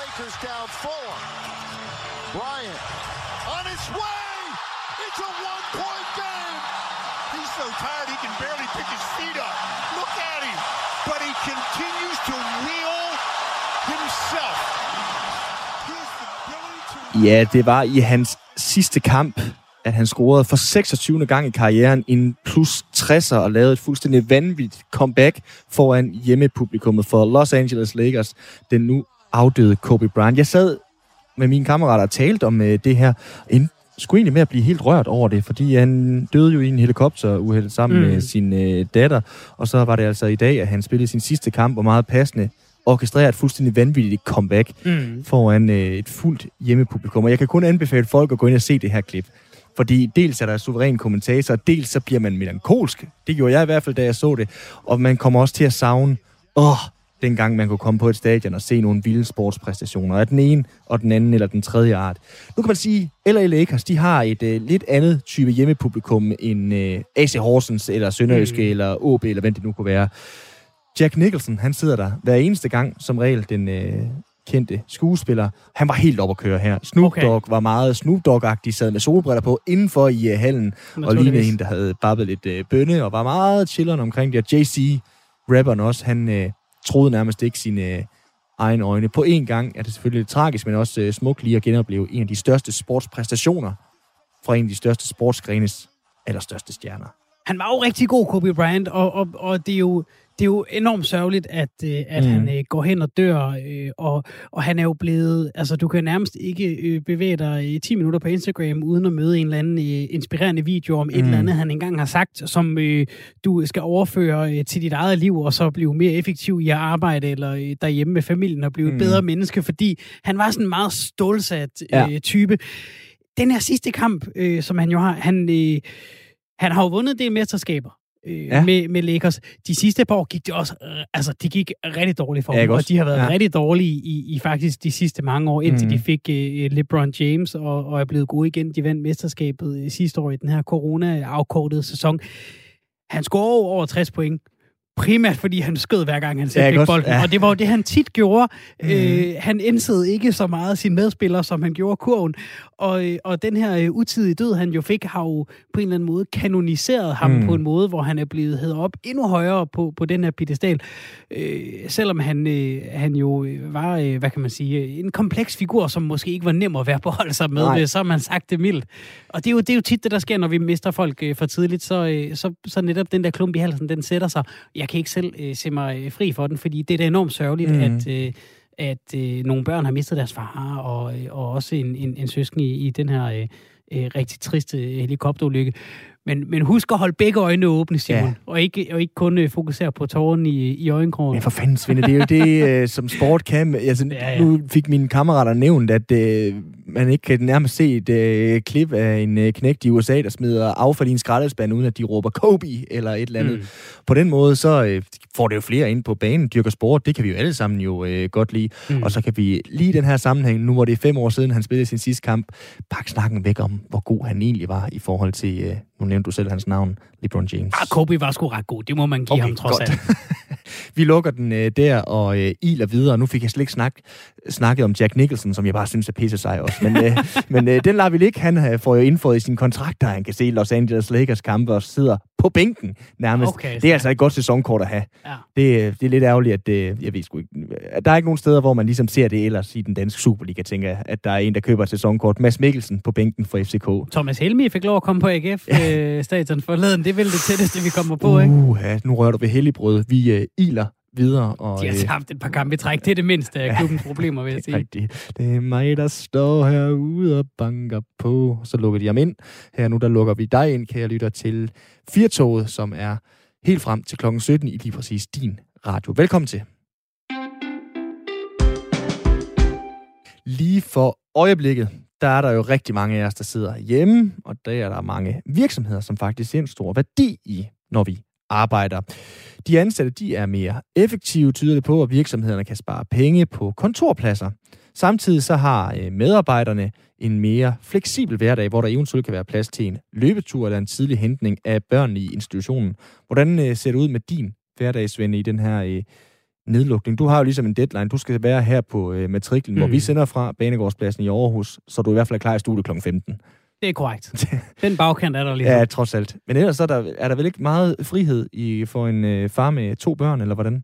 Lakers down four. Bryant on his way. It's a one-point game. He's so tired he can barely pick his feet up. Look at him. But he continues to wheel himself. Ja, det var i hans sidste kamp, at han scorede for 26. gang i karrieren en plus 60'er og lavede et fuldstændig vanvittigt comeback foran hjemmepublikummet for Los Angeles Lakers, den nu afdøde Kobe Bryant. Jeg sad med mine kammerater og talte om uh, det her, en skulle egentlig med at blive helt rørt over det, fordi han døde jo i en helikopteruheld sammen mm. med sin uh, datter, og så var det altså i dag, at han spillede sin sidste kamp, og meget passende orkestrerer et fuldstændig vanvittigt comeback mm. foran uh, et fuldt hjemmepublikum. Og jeg kan kun anbefale folk at gå ind og se det her klip. Fordi dels er der suveræn kommentator, dels så bliver man melankolsk. Det gjorde jeg i hvert fald, da jeg så det. Og man kommer også til at savne, åh, dengang man kunne komme på et stadion og se nogle vilde sportspræstationer af den ene og den anden eller den tredje art. Nu kan man sige, at LA Lakers, de har et uh, lidt andet type hjemmepublikum end uh, AC Horsens eller Sønderjyske mm. eller OB eller hvad det nu kunne være. Jack Nicholson, han sidder der hver eneste gang, som regel den uh, kendte skuespiller. Han var helt op at køre her. Snoop okay. Dogg var meget Snoop Dogg-agtig, sad med solbriller på indenfor i uh, hallen, og lignede en, der havde babbet lidt uh, bønne, og var meget chilleren omkring det. Og JC, rapperen også, han uh, troede nærmest ikke sine øh, egne øjne. På en gang er det selvfølgelig lidt tragisk, men også øh, smukt lige at genopleve en af de største sportspræstationer fra en af de største sportsgrenes allerstørste stjerner. Han var jo rigtig god, Kobe Bryant, og, og, og det er jo det er jo enormt sørgeligt, at, øh, at mm. han øh, går hen og dør, øh, og, og han er jo blevet, altså du kan nærmest ikke øh, bevæge dig i 10 minutter på Instagram, uden at møde en eller anden øh, inspirerende video om mm. et eller andet, han engang har sagt, som øh, du skal overføre øh, til dit eget liv, og så blive mere effektiv i at arbejde, eller øh, derhjemme med familien, og blive mm. et bedre menneske, fordi han var sådan en meget stålsat øh, ja. type. Den her sidste kamp, øh, som han jo har, han... Øh, han har jo vundet det mesterskaber, øh, ja. med, med Lakers. De sidste par år gik det også, øh, altså de gik rigtig dårligt for ja, dem, og de har været ja. rigtig dårlige i, i faktisk de sidste mange år, indtil mm. de fik øh, LeBron James og, og er blevet gode igen. De vandt mesterskabet øh, sidste år i den her corona-afkortede sæson. Han scorede over 60 point primært fordi han skød hver gang han selv ja, bolden. Ja. Og det var jo det, han tit gjorde. Mm. Øh, han indsede ikke så meget sine medspillere, som han gjorde kurven. Og, øh, og den her øh, utidige død, han jo fik, har jo på en eller anden måde kanoniseret ham mm. på en måde, hvor han er blevet hævet op endnu højere på, på den her pedestal. Øh, selvom han, øh, han jo øh, var, øh, hvad kan man sige, en kompleks figur, som måske ikke var nem at være på hold sig med, Nej. så har man sagt det mildt. Og det er, jo, det er jo tit det, der sker, når vi mister folk øh, for tidligt, så, øh, så, så netop den der klump i halsen, den sætter sig. Jeg kan ikke selv øh, se mig øh, fri for den, fordi det er da enormt sørgeligt, mm. at... Øh, at øh, nogle børn har mistet deres far, og, øh, og også en, en, en søsken i, i den her øh, øh, rigtig triste helikopterulykke. Men, men husk at holde begge øjne åbne, Simon, ja. og, ikke, og ikke kun øh, fokusere på tårerne i, i øjenkrogen. Men for fanden, Svende, det er jo det, øh, som sport kan. Altså, ja, ja. Nu fik mine kammerater nævnt, at øh, man ikke kan nærmest se et øh, klip af en øh, knægt i USA, der smider affald i en skraldespand, uden at de råber Kobe eller et eller andet. Mm. På den måde, så øh, får det jo flere ind på banen, dyrker sport. Det kan vi jo alle sammen jo øh, godt lide. Mm. Og så kan vi lige den her sammenhæng, nu hvor det er fem år siden, han spillede sin sidste kamp, pakke snakken væk om, hvor god han egentlig var i forhold til... Øh, nu nævnte du selv hans navn, LeBron James. Ah, Kobe var sgu ret god. Det må man give okay, ham trods alt. vi lukker den øh, der og øh, iler videre. Nu fik jeg slet ikke snak, snakket om Jack Nicholson, som jeg bare synes er pisse sig også. Men, øh, men øh, den lader vi ikke. Han øh, får jo indfået i sin kontrakt, der han kan se Los Angeles Lakers kampe og sidder på bænken nærmest. Okay, det er altså et godt sæsonkort at have. Ja. Det, øh, det er lidt ærgerligt, at det, jeg ved sgu ikke, der er ikke nogen steder, hvor man ligesom ser det ellers i den danske Superliga, tænker jeg, at der er en, der køber et sæsonkort. Mads Mikkelsen på bænken for FCK. Thomas Helmi fik lov at komme på AGF ja. øh, forleden. Det er vel det tætteste, vi kommer på, uh, ikke? Ja, nu rører du ved helligbrød. Vi uh, iler videre. Og, de har øh, haft et par kampe i træk. Det er det mindste af klubbens problemer, vil jeg sige. Rigtigt. Det er mig, der står herude og banker på. Så lukker de ham ind. Her nu, der lukker vi dig ind, kære lytter, til Firtoget, som er helt frem til klokken 17 i lige præcis din radio. Velkommen til. Lige for øjeblikket, der er der jo rigtig mange af os, der sidder hjemme, og der er der mange virksomheder, som faktisk ser en stor værdi i, når vi arbejder. De ansatte de er mere effektive, tyder det på, at virksomhederne kan spare penge på kontorpladser. Samtidig så har øh, medarbejderne en mere fleksibel hverdag, hvor der eventuelt kan være plads til en løbetur eller en tidlig hentning af børn i institutionen. Hvordan øh, ser det ud med din hverdagsvende i den her øh, nedlukning. Du har jo ligesom en deadline. Du skal være her på matriklen, mm. hvor vi sender fra Banegårdspladsen i Aarhus, så du i hvert fald er klar i studiet kl. 15. Det er korrekt. Den bagkant er der lige. Ja, trods alt. Men ellers er der, er der vel ikke meget frihed i, for en øh, far med to børn, eller hvordan?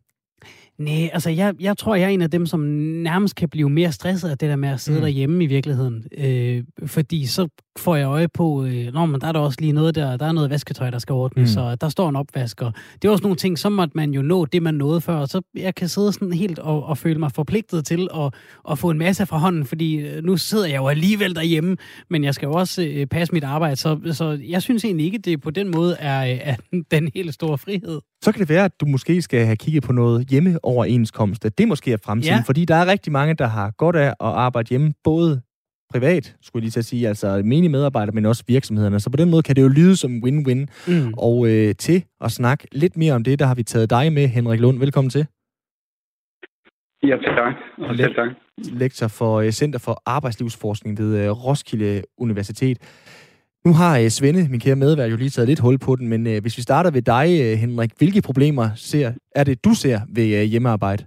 Nej, altså jeg, jeg tror, jeg er en af dem, som nærmest kan blive mere stresset af det der med at sidde mm. derhjemme i virkeligheden. Øh, fordi så får jeg øje på, øh, Nå, men der er der også lige noget der, der er noget vasketøj, der skal ordnes, mm. så der står en opvasker. Det er også nogle ting, så måtte man jo nå det, man nåede før, og så jeg kan sidde sådan helt og, og føle mig forpligtet til at, at få en masse fra hånden, fordi øh, nu sidder jeg jo alligevel derhjemme, men jeg skal jo også øh, passe mit arbejde, så, så jeg synes egentlig ikke, det på den måde er, øh, er den helt store frihed. Så kan det være, at du måske skal have kigget på noget hjemmeoverenskomst. Det måske er fremtiden, ja. fordi der er rigtig mange, der har godt af at arbejde hjemme, både privat, skulle jeg lige til at sige, altså menige medarbejdere, men også virksomhederne. Så på den måde kan det jo lyde som win-win. Mm. Og øh, til at snakke lidt mere om det, der har vi taget dig med, Henrik Lund. Velkommen til. Ja, tak. Og selv tak. Lektor for øh, Center for Arbejdslivsforskning ved øh, Roskilde Universitet. Nu har øh, Svende, min kære medvært, jo lige taget lidt hul på den, men øh, hvis vi starter ved dig, øh, Henrik, hvilke problemer ser, er det, du ser ved øh, hjemmearbejde?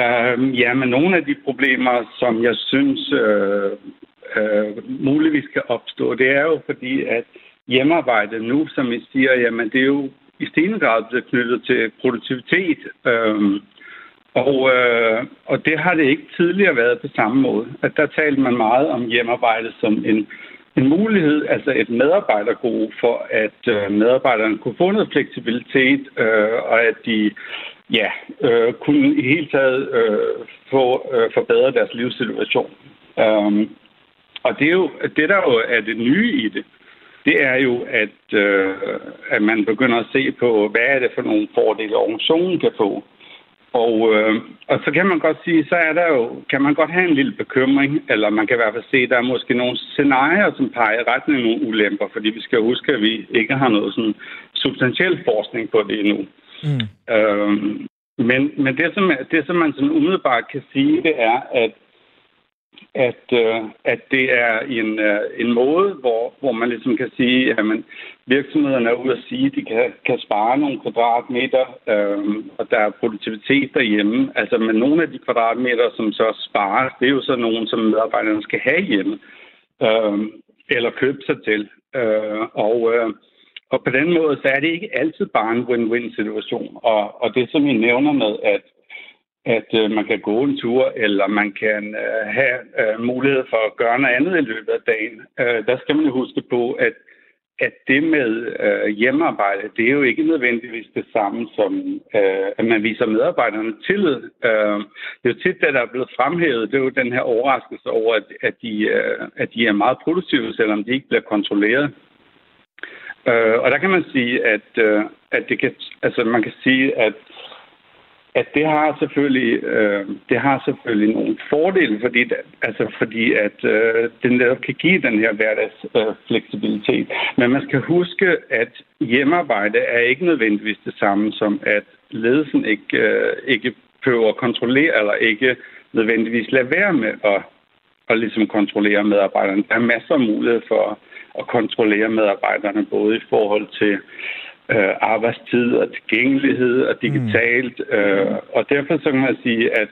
Uh, ja, men nogle af de problemer, som jeg synes uh, uh, muligvis kan opstå, det er jo fordi, at hjemmearbejde nu, som I siger, jamen det er jo i stigende grad blevet knyttet til produktivitet. Uh, og, øh, og det har det ikke tidligere været på samme måde. At der talte man meget om hjemmearbejde som en, en mulighed, altså et medarbejdergode for, at øh, medarbejderne kunne få noget fleksibilitet, øh, og at de ja, øh, kunne i hele taget øh, få øh, forbedret deres livssituation. Um, og det er jo det, der jo er det nye i det, det er jo, at, øh, at man begynder at se på, hvad er det for nogle fordele, organisationen kan få. Og, øh, og så kan man godt sige, så er der jo, kan man godt have en lille bekymring, eller man kan i hvert fald se, at der er måske nogle scenarier, som peger i retning af nogle ulemper, fordi vi skal huske, at vi ikke har noget sådan substantiel forskning på det endnu. Mm. Øhm, men men det, som, det, som man sådan umiddelbart kan sige, det er, at at, øh, at det er en, øh, en måde, hvor, hvor man ligesom kan sige, at man, virksomhederne er ude at sige, at de kan, kan spare nogle kvadratmeter, øh, og der er produktivitet derhjemme. Altså, men nogle af de kvadratmeter, som så spares, det er jo så nogle, som medarbejderne skal have hjemme, øh, eller købe sig til. Øh, og øh, og på den måde, så er det ikke altid bare en win-win-situation. Og, og det, som I nævner med, at, at øh, man kan gå en tur, eller man kan øh, have øh, mulighed for at gøre noget andet i løbet af dagen, Øh, der skal man jo huske på, at, at det med øh, hjemmearbejde, det er jo ikke nødvendigvis det samme som, øh, at man viser medarbejderne tillid. Øh, det er jo tit, det der er blevet fremhævet, det er jo den her overraskelse over, at, at, de, øh, at de er meget produktive, selvom de ikke bliver kontrolleret. Øh, og der kan man sige, at, øh, at det kan, altså man kan sige, at at det har selvfølgelig øh, det har selvfølgelig nogle fordele, fordi altså fordi at øh, den netop kan give den her hverdags øh, fleksibilitet. Men man skal huske, at hjemmearbejde er ikke nødvendigvis det samme som at ledelsen ikke øh, ikke prøver at kontrollere eller ikke nødvendigvis lade være med at, at ligesom kontrollere medarbejderne. Der er masser af mulighed for at kontrollere medarbejderne, både i forhold til øh, arbejdstid og tilgængelighed og digitalt. Mm. Øh, og derfor så kan man sige, at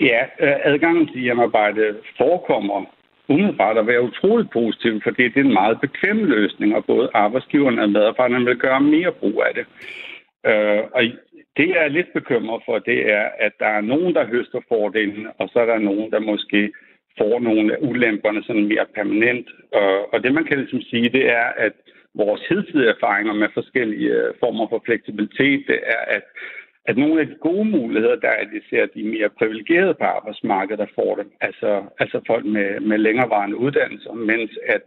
ja, øh, adgangen til hjemmearbejde forekommer umiddelbart at være utroligt positiv, fordi det er en meget bekvem løsning, og både arbejdsgiverne og medarbejderne vil gøre mere brug af det. Øh, og det, jeg er lidt bekymret for, det er, at der er nogen, der høster fordelen, og så er der nogen, der måske får nogle af ulemperne sådan mere permanent. Og, og det, man kan ligesom sige, det er, at vores hidtidige erfaringer med forskellige øh, former for fleksibilitet, det er, at, at nogle af de gode muligheder, der er, at ser de mere privilegerede på arbejdsmarkedet, der får det. Altså, altså folk med, med længerevarende uddannelser, mens at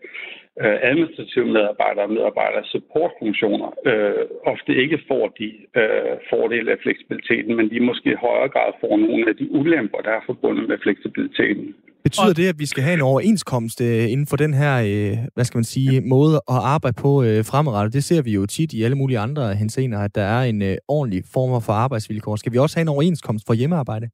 øh, administrative medarbejdere og medarbejdere supportfunktioner øh, ofte ikke får de øh, fordele af fleksibiliteten, men de måske i højere grad får nogle af de ulemper, der er forbundet med fleksibiliteten. Betyder det, at vi skal have en overenskomst øh, inden for den her, øh, hvad skal man sige, måde at arbejde på øh, fremadrettet? Det ser vi jo tit i alle mulige andre henseender, at der er en øh, ordentlig form for arbejdsvilkår. Skal vi også have en overenskomst for hjemmearbejde?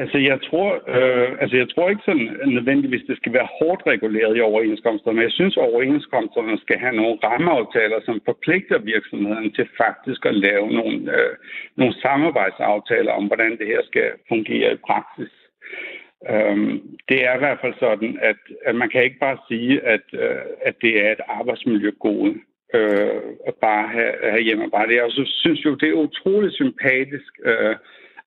Altså, jeg tror, øh, altså, jeg tror ikke sådan nødvendigvis, det skal være hårdt reguleret i overenskomsterne, men jeg synes, overenskomsterne skal have nogle rammeaftaler, som forpligter virksomhederne til faktisk at lave nogle, øh, nogle samarbejdsaftaler om, hvordan det her skal fungere i praksis. Øhm, det er i hvert fald sådan, at, at man kan ikke bare sige, at, øh, at det er et arbejdsmiljøgode øh, at bare have, have hjemmearbejde. Jeg synes jo, det er utroligt sympatisk, øh,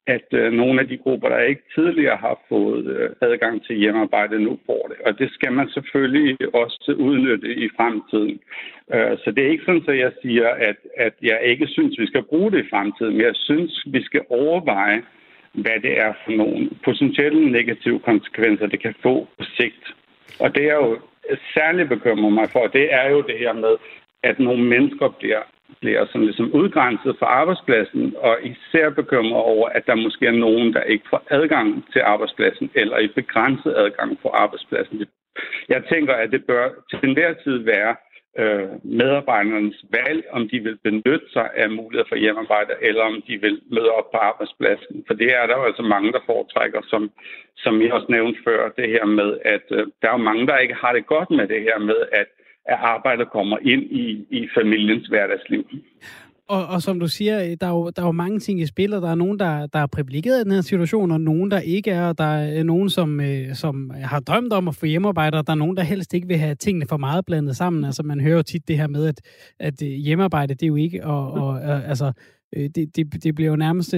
at øh, nogle af de grupper, der ikke tidligere har fået øh, adgang til hjemmearbejde, nu får det. Og det skal man selvfølgelig også udnytte i fremtiden. Øh, så det er ikke sådan, at jeg siger, at, at jeg ikke synes, vi skal bruge det i fremtiden, men jeg synes, vi skal overveje, hvad det er for nogle potentielle negative konsekvenser, det kan få på sigt. Og det er jo særligt bekymrer mig for, det er jo det her med, at nogle mennesker bliver bliver sådan ligesom udgrænset fra arbejdspladsen, og især bekymrer over, at der måske er nogen, der ikke får adgang til arbejdspladsen, eller i begrænset adgang på arbejdspladsen. Jeg tænker, at det bør til enhver tid være øh, medarbejdernes valg, om de vil benytte sig af muligheder for hjemmearbejde, eller om de vil møde op på arbejdspladsen. For det er der jo altså mange, der foretrækker, som, som jeg også nævnte før, det her med, at øh, der er jo mange, der ikke har det godt med det her med, at at arbejdet kommer ind i, i familiens hverdagsliv. Og, og som du siger, øh, der er, jo, der er jo mange ting i spil, og der er nogen, der, der er privilegeret i den her situation, og nogen, der ikke er, og der er øh, nogen, som, øh, som har drømt om at få hjemmearbejde, og der er nogen, der helst ikke vil have tingene for meget blandet sammen. Altså man hører jo tit det her med, at, at øh, hjemmearbejde, det er jo ikke, og, og, og altså, det, det, det bliver jo nærmest,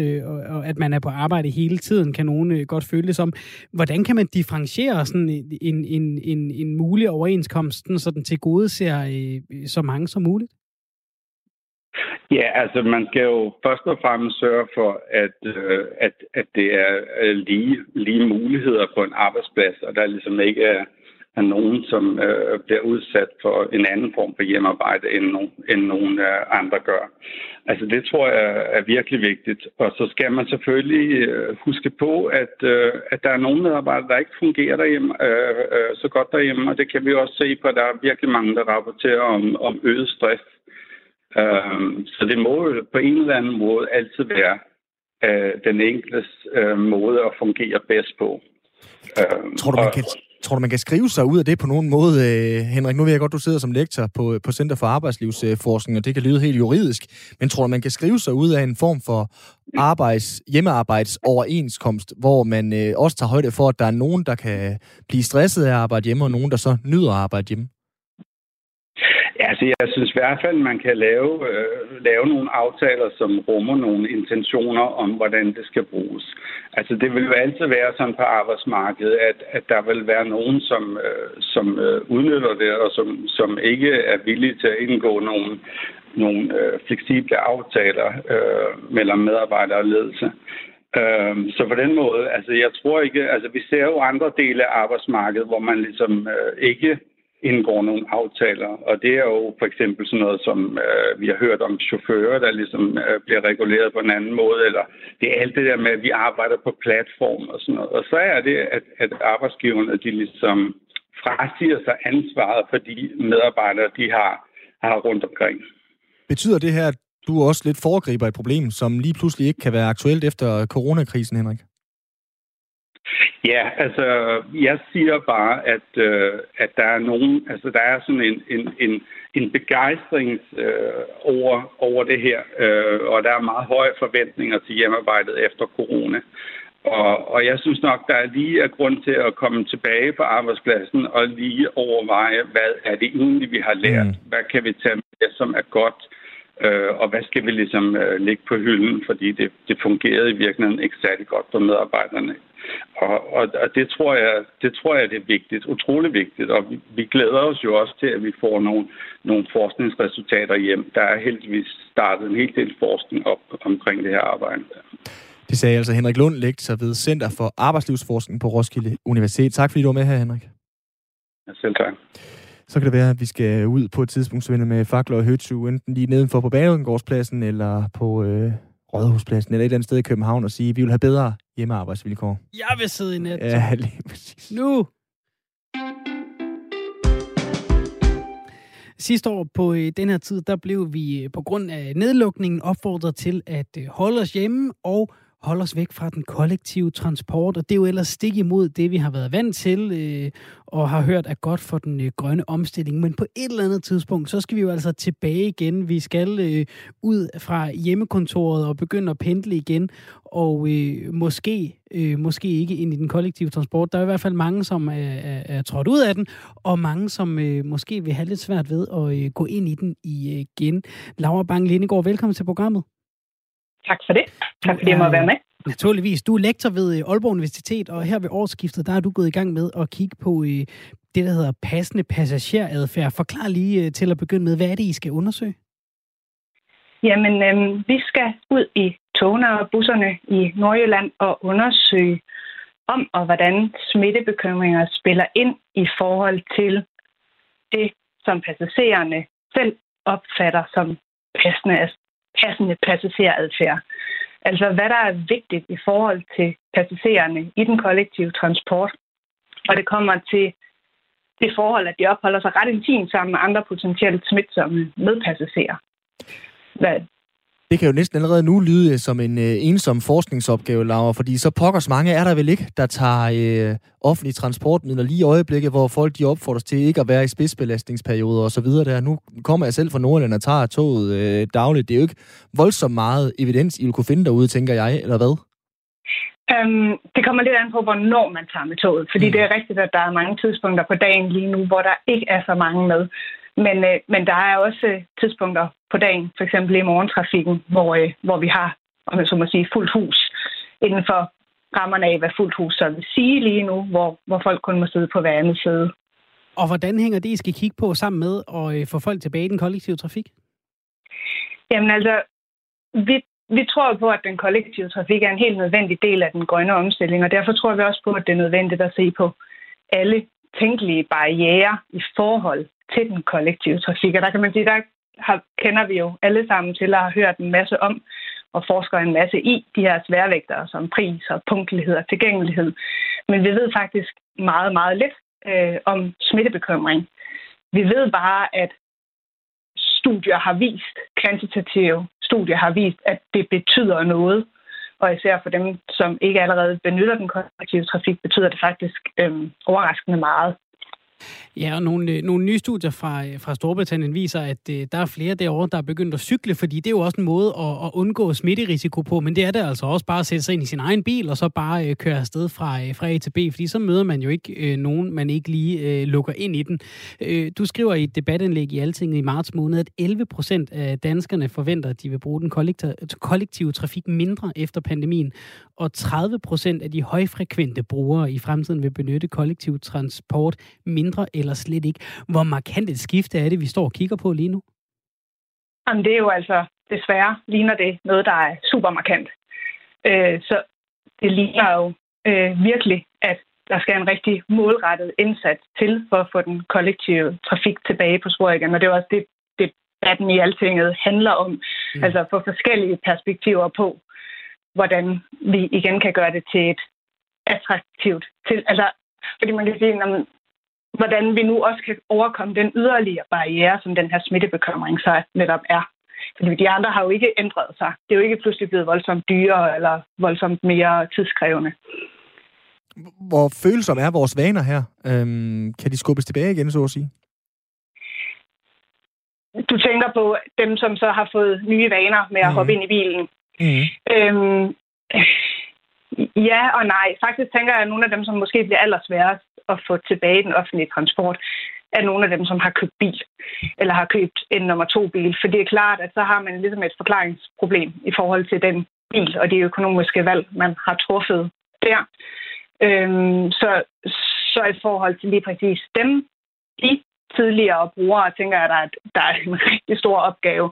at man er på arbejde hele tiden, kan nogen godt føle det som. Hvordan kan man differentiere sådan en, en, en, en mulig overenskomst, så den til gode ser så mange som muligt? Ja, altså man skal jo først og fremmest sørge for, at, øh, at, at det er øh, lige, lige muligheder på en arbejdsplads, og der ligesom ikke er, er nogen, som øh, bliver udsat for en anden form for hjemmearbejde, end, no, end nogen øh, andre gør. Altså det tror jeg er virkelig vigtigt. Og så skal man selvfølgelig øh, huske på, at, øh, at der er nogle medarbejdere, der ikke fungerer derhjemme, øh, øh, så godt derhjemme, og det kan vi også se på, at der er virkelig mange, der rapporterer om, om øget stress Øh, så det må på en eller anden måde altid være øh, den enkeltes øh, måde at fungere bedst på. Øh, tror, du, man kan, tror du, man kan skrive sig ud af det på nogen måde, øh, Henrik? Nu ved jeg godt, du sidder som lektor på, på Center for Arbejdslivsforskning, og det kan lyde helt juridisk, men tror du, man kan skrive sig ud af en form for arbejds, hjemmearbejdsoverenskomst, hvor man øh, også tager højde for, at der er nogen, der kan blive stresset af at arbejde hjemme, og nogen, der så nyder at arbejde hjemme? Altså, jeg synes i hvert fald, man kan lave, øh, lave nogle aftaler, som rummer nogle intentioner om, hvordan det skal bruges. Altså, det vil jo altid være sådan på arbejdsmarkedet, at, at der vil være nogen, som, øh, som øh, udnytter det, og som, som ikke er villige til at indgå nogle, nogle øh, fleksible aftaler øh, mellem medarbejdere og ledelse. Øhm, så på den måde, altså jeg tror ikke, altså vi ser jo andre dele af arbejdsmarkedet, hvor man ligesom øh, ikke indgår nogle aftaler. Og det er jo for eksempel sådan noget, som øh, vi har hørt om chauffører, der ligesom øh, bliver reguleret på en anden måde, eller det er alt det der med, at vi arbejder på platform og sådan noget. Og så er det, at, at arbejdsgiverne, de ligesom frasiger sig ansvaret for de medarbejdere, de har, har rundt omkring. Betyder det her, at du også lidt foregriber et problem, som lige pludselig ikke kan være aktuelt efter coronakrisen, Henrik? Ja, altså, jeg siger bare, at, øh, at der er nogen, altså der er sådan en, en, en, en begejstring øh, over, over det her, øh, og der er meget høje forventninger til hjemmearbejdet efter corona. Og, og jeg synes nok, der er lige er grund til at komme tilbage på arbejdspladsen og lige overveje, hvad er det egentlig, vi har lært? Mm. Hvad kan vi tage med, som er godt? Øh, og hvad skal vi ligesom øh, lægge på hylden? Fordi det, det fungerede i virkeligheden ikke særlig godt for medarbejderne og, og, og det, tror jeg, det tror jeg, det er vigtigt, utrolig vigtigt. Og vi, vi glæder os jo også til, at vi får nogle, nogle forskningsresultater hjem. Der er heldigvis startet en hel del forskning op omkring det her arbejde. Det sagde altså Henrik Lund, lektor ved Center for Arbejdslivsforskning på Roskilde Universitet. Tak fordi du var med her, Henrik. Ja, selv tak. Så kan det være, at vi skal ud på et tidspunkt, så med fakler og høtsu, enten lige nedenfor på Banegårdspladsen eller på øh, Rådhuspladsen eller et eller andet sted i København og sige, at vi vil have bedre hjemmearbejdsvilkår. Jeg vil sidde i net. Ja, lige præcis. Nu! Sidste år på øh, den her tid, der blev vi øh, på grund af nedlukningen opfordret til at øh, holde os hjemme og holde os væk fra den kollektive transport, og det er jo ellers stik imod det, vi har været vant til, øh, og har hørt er godt for den øh, grønne omstilling. Men på et eller andet tidspunkt, så skal vi jo altså tilbage igen. Vi skal øh, ud fra hjemmekontoret og begynde at pendle igen, og øh, måske, øh, måske ikke ind i den kollektive transport. Der er i hvert fald mange, som er, er, er trådt ud af den, og mange, som øh, måske vil have lidt svært ved at øh, gå ind i den øh, igen. Laura Bang Lindegård, velkommen til programmet. Tak for det. Tak fordi jeg må være med. Naturligvis. Du er lektor ved øh, Aalborg Universitet, og her ved årsskiftet, der er du gået i gang med at kigge på øh, det, der hedder passende passageradfærd. Forklar lige øh, til at begynde med, hvad er det, I skal undersøge? Jamen, øh, vi skal ud i togene og busserne i Nordjylland og undersøge om og hvordan smittebekymringer spiller ind i forhold til det, som passagererne selv opfatter som passende, passende passageradfærd. Altså, hvad der er vigtigt i forhold til passagererne i den kollektive transport. Og det kommer til det forhold, at de opholder sig ret intimt sammen med andre potentielt smitsomme medpassagerer. Hvad, det kan jo næsten allerede nu lyde som en øh, ensom forskningsopgave, Laura, fordi så pokkers mange er der vel ikke, der tager øh, offentlige transportmidler lige i øjeblikket, hvor folk de opfordres til ikke at være i spidsbelastningsperioder og så videre der. Nu kommer jeg selv fra Nordland og tager toget øh, dagligt. Det er jo ikke voldsomt meget evidens, I vil kunne finde derude, tænker jeg, eller hvad? Um, det kommer lidt an på, hvornår man tager med toget. Fordi mm. det er rigtigt, at der er mange tidspunkter på dagen lige nu, hvor der ikke er så mange med. Men, øh, men der er også tidspunkter på dagen, for eksempel i morgentrafikken, hvor, øh, hvor vi har, om jeg så må sige, fuldt hus inden for rammerne af, hvad fuldt hus så vil sige lige nu, hvor, hvor folk kun må sidde på hver andet side. Og hvordan hænger det, I skal kigge på sammen med at øh, få folk tilbage i den kollektive trafik? Jamen altså, vi, vi tror på, at den kollektive trafik er en helt nødvendig del af den grønne omstilling, og derfor tror vi også på, at det er nødvendigt at se på alle tænkelige barriere i forhold til den kollektive trafik. Og der kan man sige, der har, kender vi jo alle sammen til at have hørt en masse om og forsker en masse i de her sværvægtere som pris og punktlighed og tilgængelighed. Men vi ved faktisk meget, meget lidt øh, om smittebekymring. Vi ved bare, at studier har vist, kvantitative studier har vist, at det betyder noget. Og især for dem, som ikke allerede benytter den kollektive trafik, betyder det faktisk øh, overraskende meget. Ja, og nogle, øh, nogle nye studier fra, øh, fra Storbritannien viser, at øh, der er flere derovre, der er begyndt at cykle, fordi det er jo også en måde at, at undgå smitterisiko på, men det er det altså også bare at sætte sig ind i sin egen bil, og så bare øh, køre afsted fra, øh, fra A til B, fordi så møder man jo ikke øh, nogen, man ikke lige øh, lukker ind i den. Øh, du skriver i et debatindlæg i Altinget i marts måned, at 11 procent af danskerne forventer, at de vil bruge den kollektive, kollektive trafik mindre efter pandemien, og 30 procent af de højfrekvente brugere i fremtiden vil benytte kollektiv transport mindre eller slet ikke. Hvor markant et skifte er det, vi står og kigger på lige nu? Jamen, det er jo altså, desværre ligner det noget, der er super markant. Øh, så det ligner jo øh, virkelig, at der skal en rigtig målrettet indsats til for at få den kollektive trafik tilbage på sporet igen. Og det er også det, debatten i altinget handler om. Mm. Altså få forskellige perspektiver på, hvordan vi igen kan gøre det til et attraktivt til. Altså, fordi man kan sige, når man, hvordan vi nu også kan overkomme den yderligere barriere, som den her smittebekymring så netop er. Fordi de andre har jo ikke ændret sig. Det er jo ikke pludselig blevet voldsomt dyre eller voldsomt mere tidskrævende. Hvor følsomme er vores vaner her? Øhm, kan de skubbes tilbage igen, så at sige? Du tænker på dem, som så har fået nye vaner med at mm. hoppe ind i bilen. Mm. Øhm, ja og nej. Faktisk tænker jeg, at nogle af dem, som måske bliver allersværest at få tilbage den offentlige transport, er nogle af dem, som har købt bil, eller har købt en nummer to bil. For det er klart, at så har man ligesom et forklaringsproblem i forhold til den bil og de økonomiske valg, man har truffet der. Øhm, så, så i forhold til lige præcis dem, de tidligere brugere, tænker jeg, at der er, der er en rigtig stor opgave,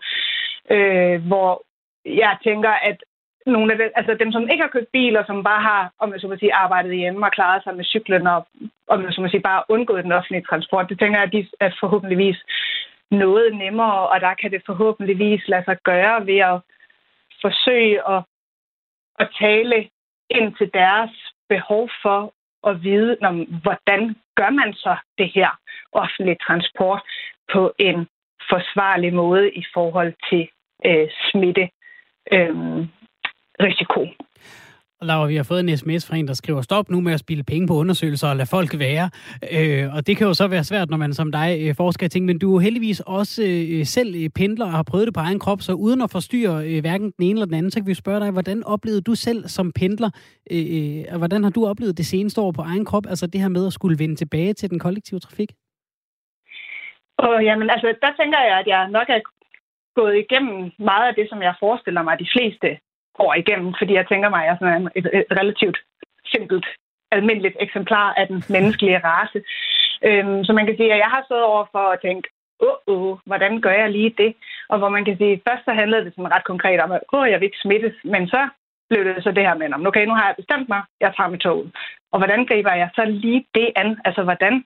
øh, hvor jeg tænker, at nogle af dem, altså dem, som ikke har købt bil, og som bare har, om jeg så må sige, arbejdet hjemme og klaret sig med cyklen, og om jeg så må sige, bare undgået den offentlige transport, det tænker jeg, at de er forhåbentligvis noget nemmere, og der kan det forhåbentligvis lade sig gøre ved at forsøge at, at tale ind til deres behov for at vide, om, hvordan gør man så det her offentlige transport på en forsvarlig måde i forhold til øh, smitte? Øh, risiko. Laura, vi har fået en sms fra en, der skriver, stop nu med at spille penge på undersøgelser og lade folk være. Øh, og det kan jo så være svært, når man som dig øh, forsker i ting, men du er heldigvis også øh, selv øh, pendler og har prøvet det på egen krop, så uden at forstyrre øh, hverken den ene eller den anden, så kan vi spørge dig, hvordan oplevede du selv som pendler, øh, øh, hvordan har du oplevet det seneste år på egen krop, altså det her med at skulle vende tilbage til den kollektive trafik? Og jamen, altså, der tænker jeg, at jeg nok er gået igennem meget af det, som jeg forestiller mig, de fleste går igennem, fordi jeg tænker mig, at jeg er sådan et, et relativt simpelt, almindeligt eksemplar af den menneskelige race. Øhm, så man kan sige, at jeg har stået over for at tænke, åh, uh, uh, hvordan gør jeg lige det? Og hvor man kan sige, først så handlede det sådan ret konkret om, at åh, jeg vil ikke smittes, men så blev det så det her med, okay, nu har jeg bestemt mig, jeg tager med toget. Og hvordan griber jeg så lige det an? Altså, hvordan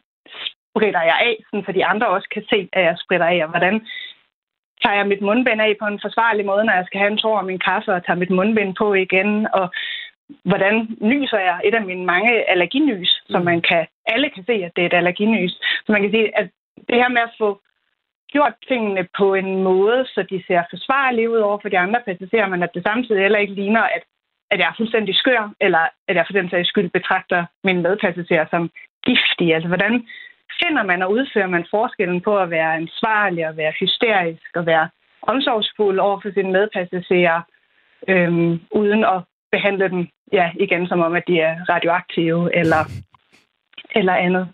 spritter jeg af, så de andre også kan se, at jeg spritter af, og hvordan tager jeg mit mundbind af på en forsvarlig måde, når jeg skal have en tår af min kaffe, og tager mit mundbind på igen, og hvordan nyser jeg et af mine mange allerginys, mm. så man kan, alle kan se, at det er et allerginys. Så man kan sige, at det her med at få gjort tingene på en måde, så de ser forsvarlige ud over for de andre passagerer, men at det samtidig heller ikke ligner, at, at jeg er fuldstændig skør, eller at jeg for den sags skyld betragter mine medpassagerer som giftige. Altså, hvordan finder man og udfører man forskellen på at være ansvarlig og være hysterisk og være omsorgsfuld over for sine medpassagerer, øhm, uden at behandle dem ja, igen som om, at de er radioaktive eller, eller andet.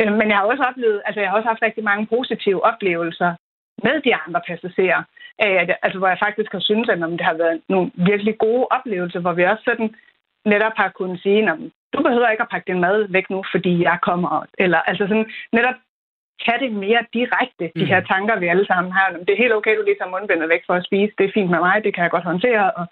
Øhm, men jeg har også oplevet, altså jeg har også haft rigtig mange positive oplevelser med de andre passagerer, af, altså hvor jeg faktisk har syntes, at det har været nogle virkelig gode oplevelser, hvor vi også sådan netop har kunnet sige, du behøver ikke at pakke din mad væk nu, fordi jeg kommer. Eller altså sådan, netop kan det mere direkte, de her mm. tanker, vi alle sammen har. Det er helt okay, du lige tager mundbindet væk for at spise. Det er fint med mig, det kan jeg godt håndtere. Og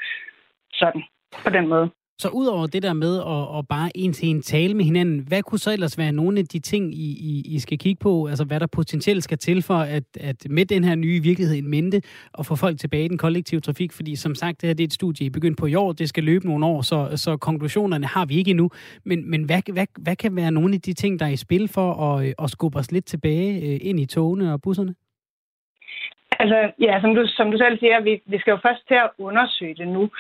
sådan, på den måde. Så udover det der med at, at bare en til en tale med hinanden, hvad kunne så ellers være nogle af de ting, I, I, I skal kigge på? Altså hvad der potentielt skal til for, at, at med den her nye virkelighed i mente, at få folk tilbage i den kollektive trafik? Fordi som sagt, det her det er et studie, I begyndte på i år, det skal løbe nogle år, så, så konklusionerne har vi ikke endnu. Men, men hvad, hvad, hvad kan være nogle af de ting, der er i spil for at, at skubbe os lidt tilbage øh, ind i togene og busserne? Altså, ja, som du, som du selv siger, vi, vi skal jo først til at undersøge det nu.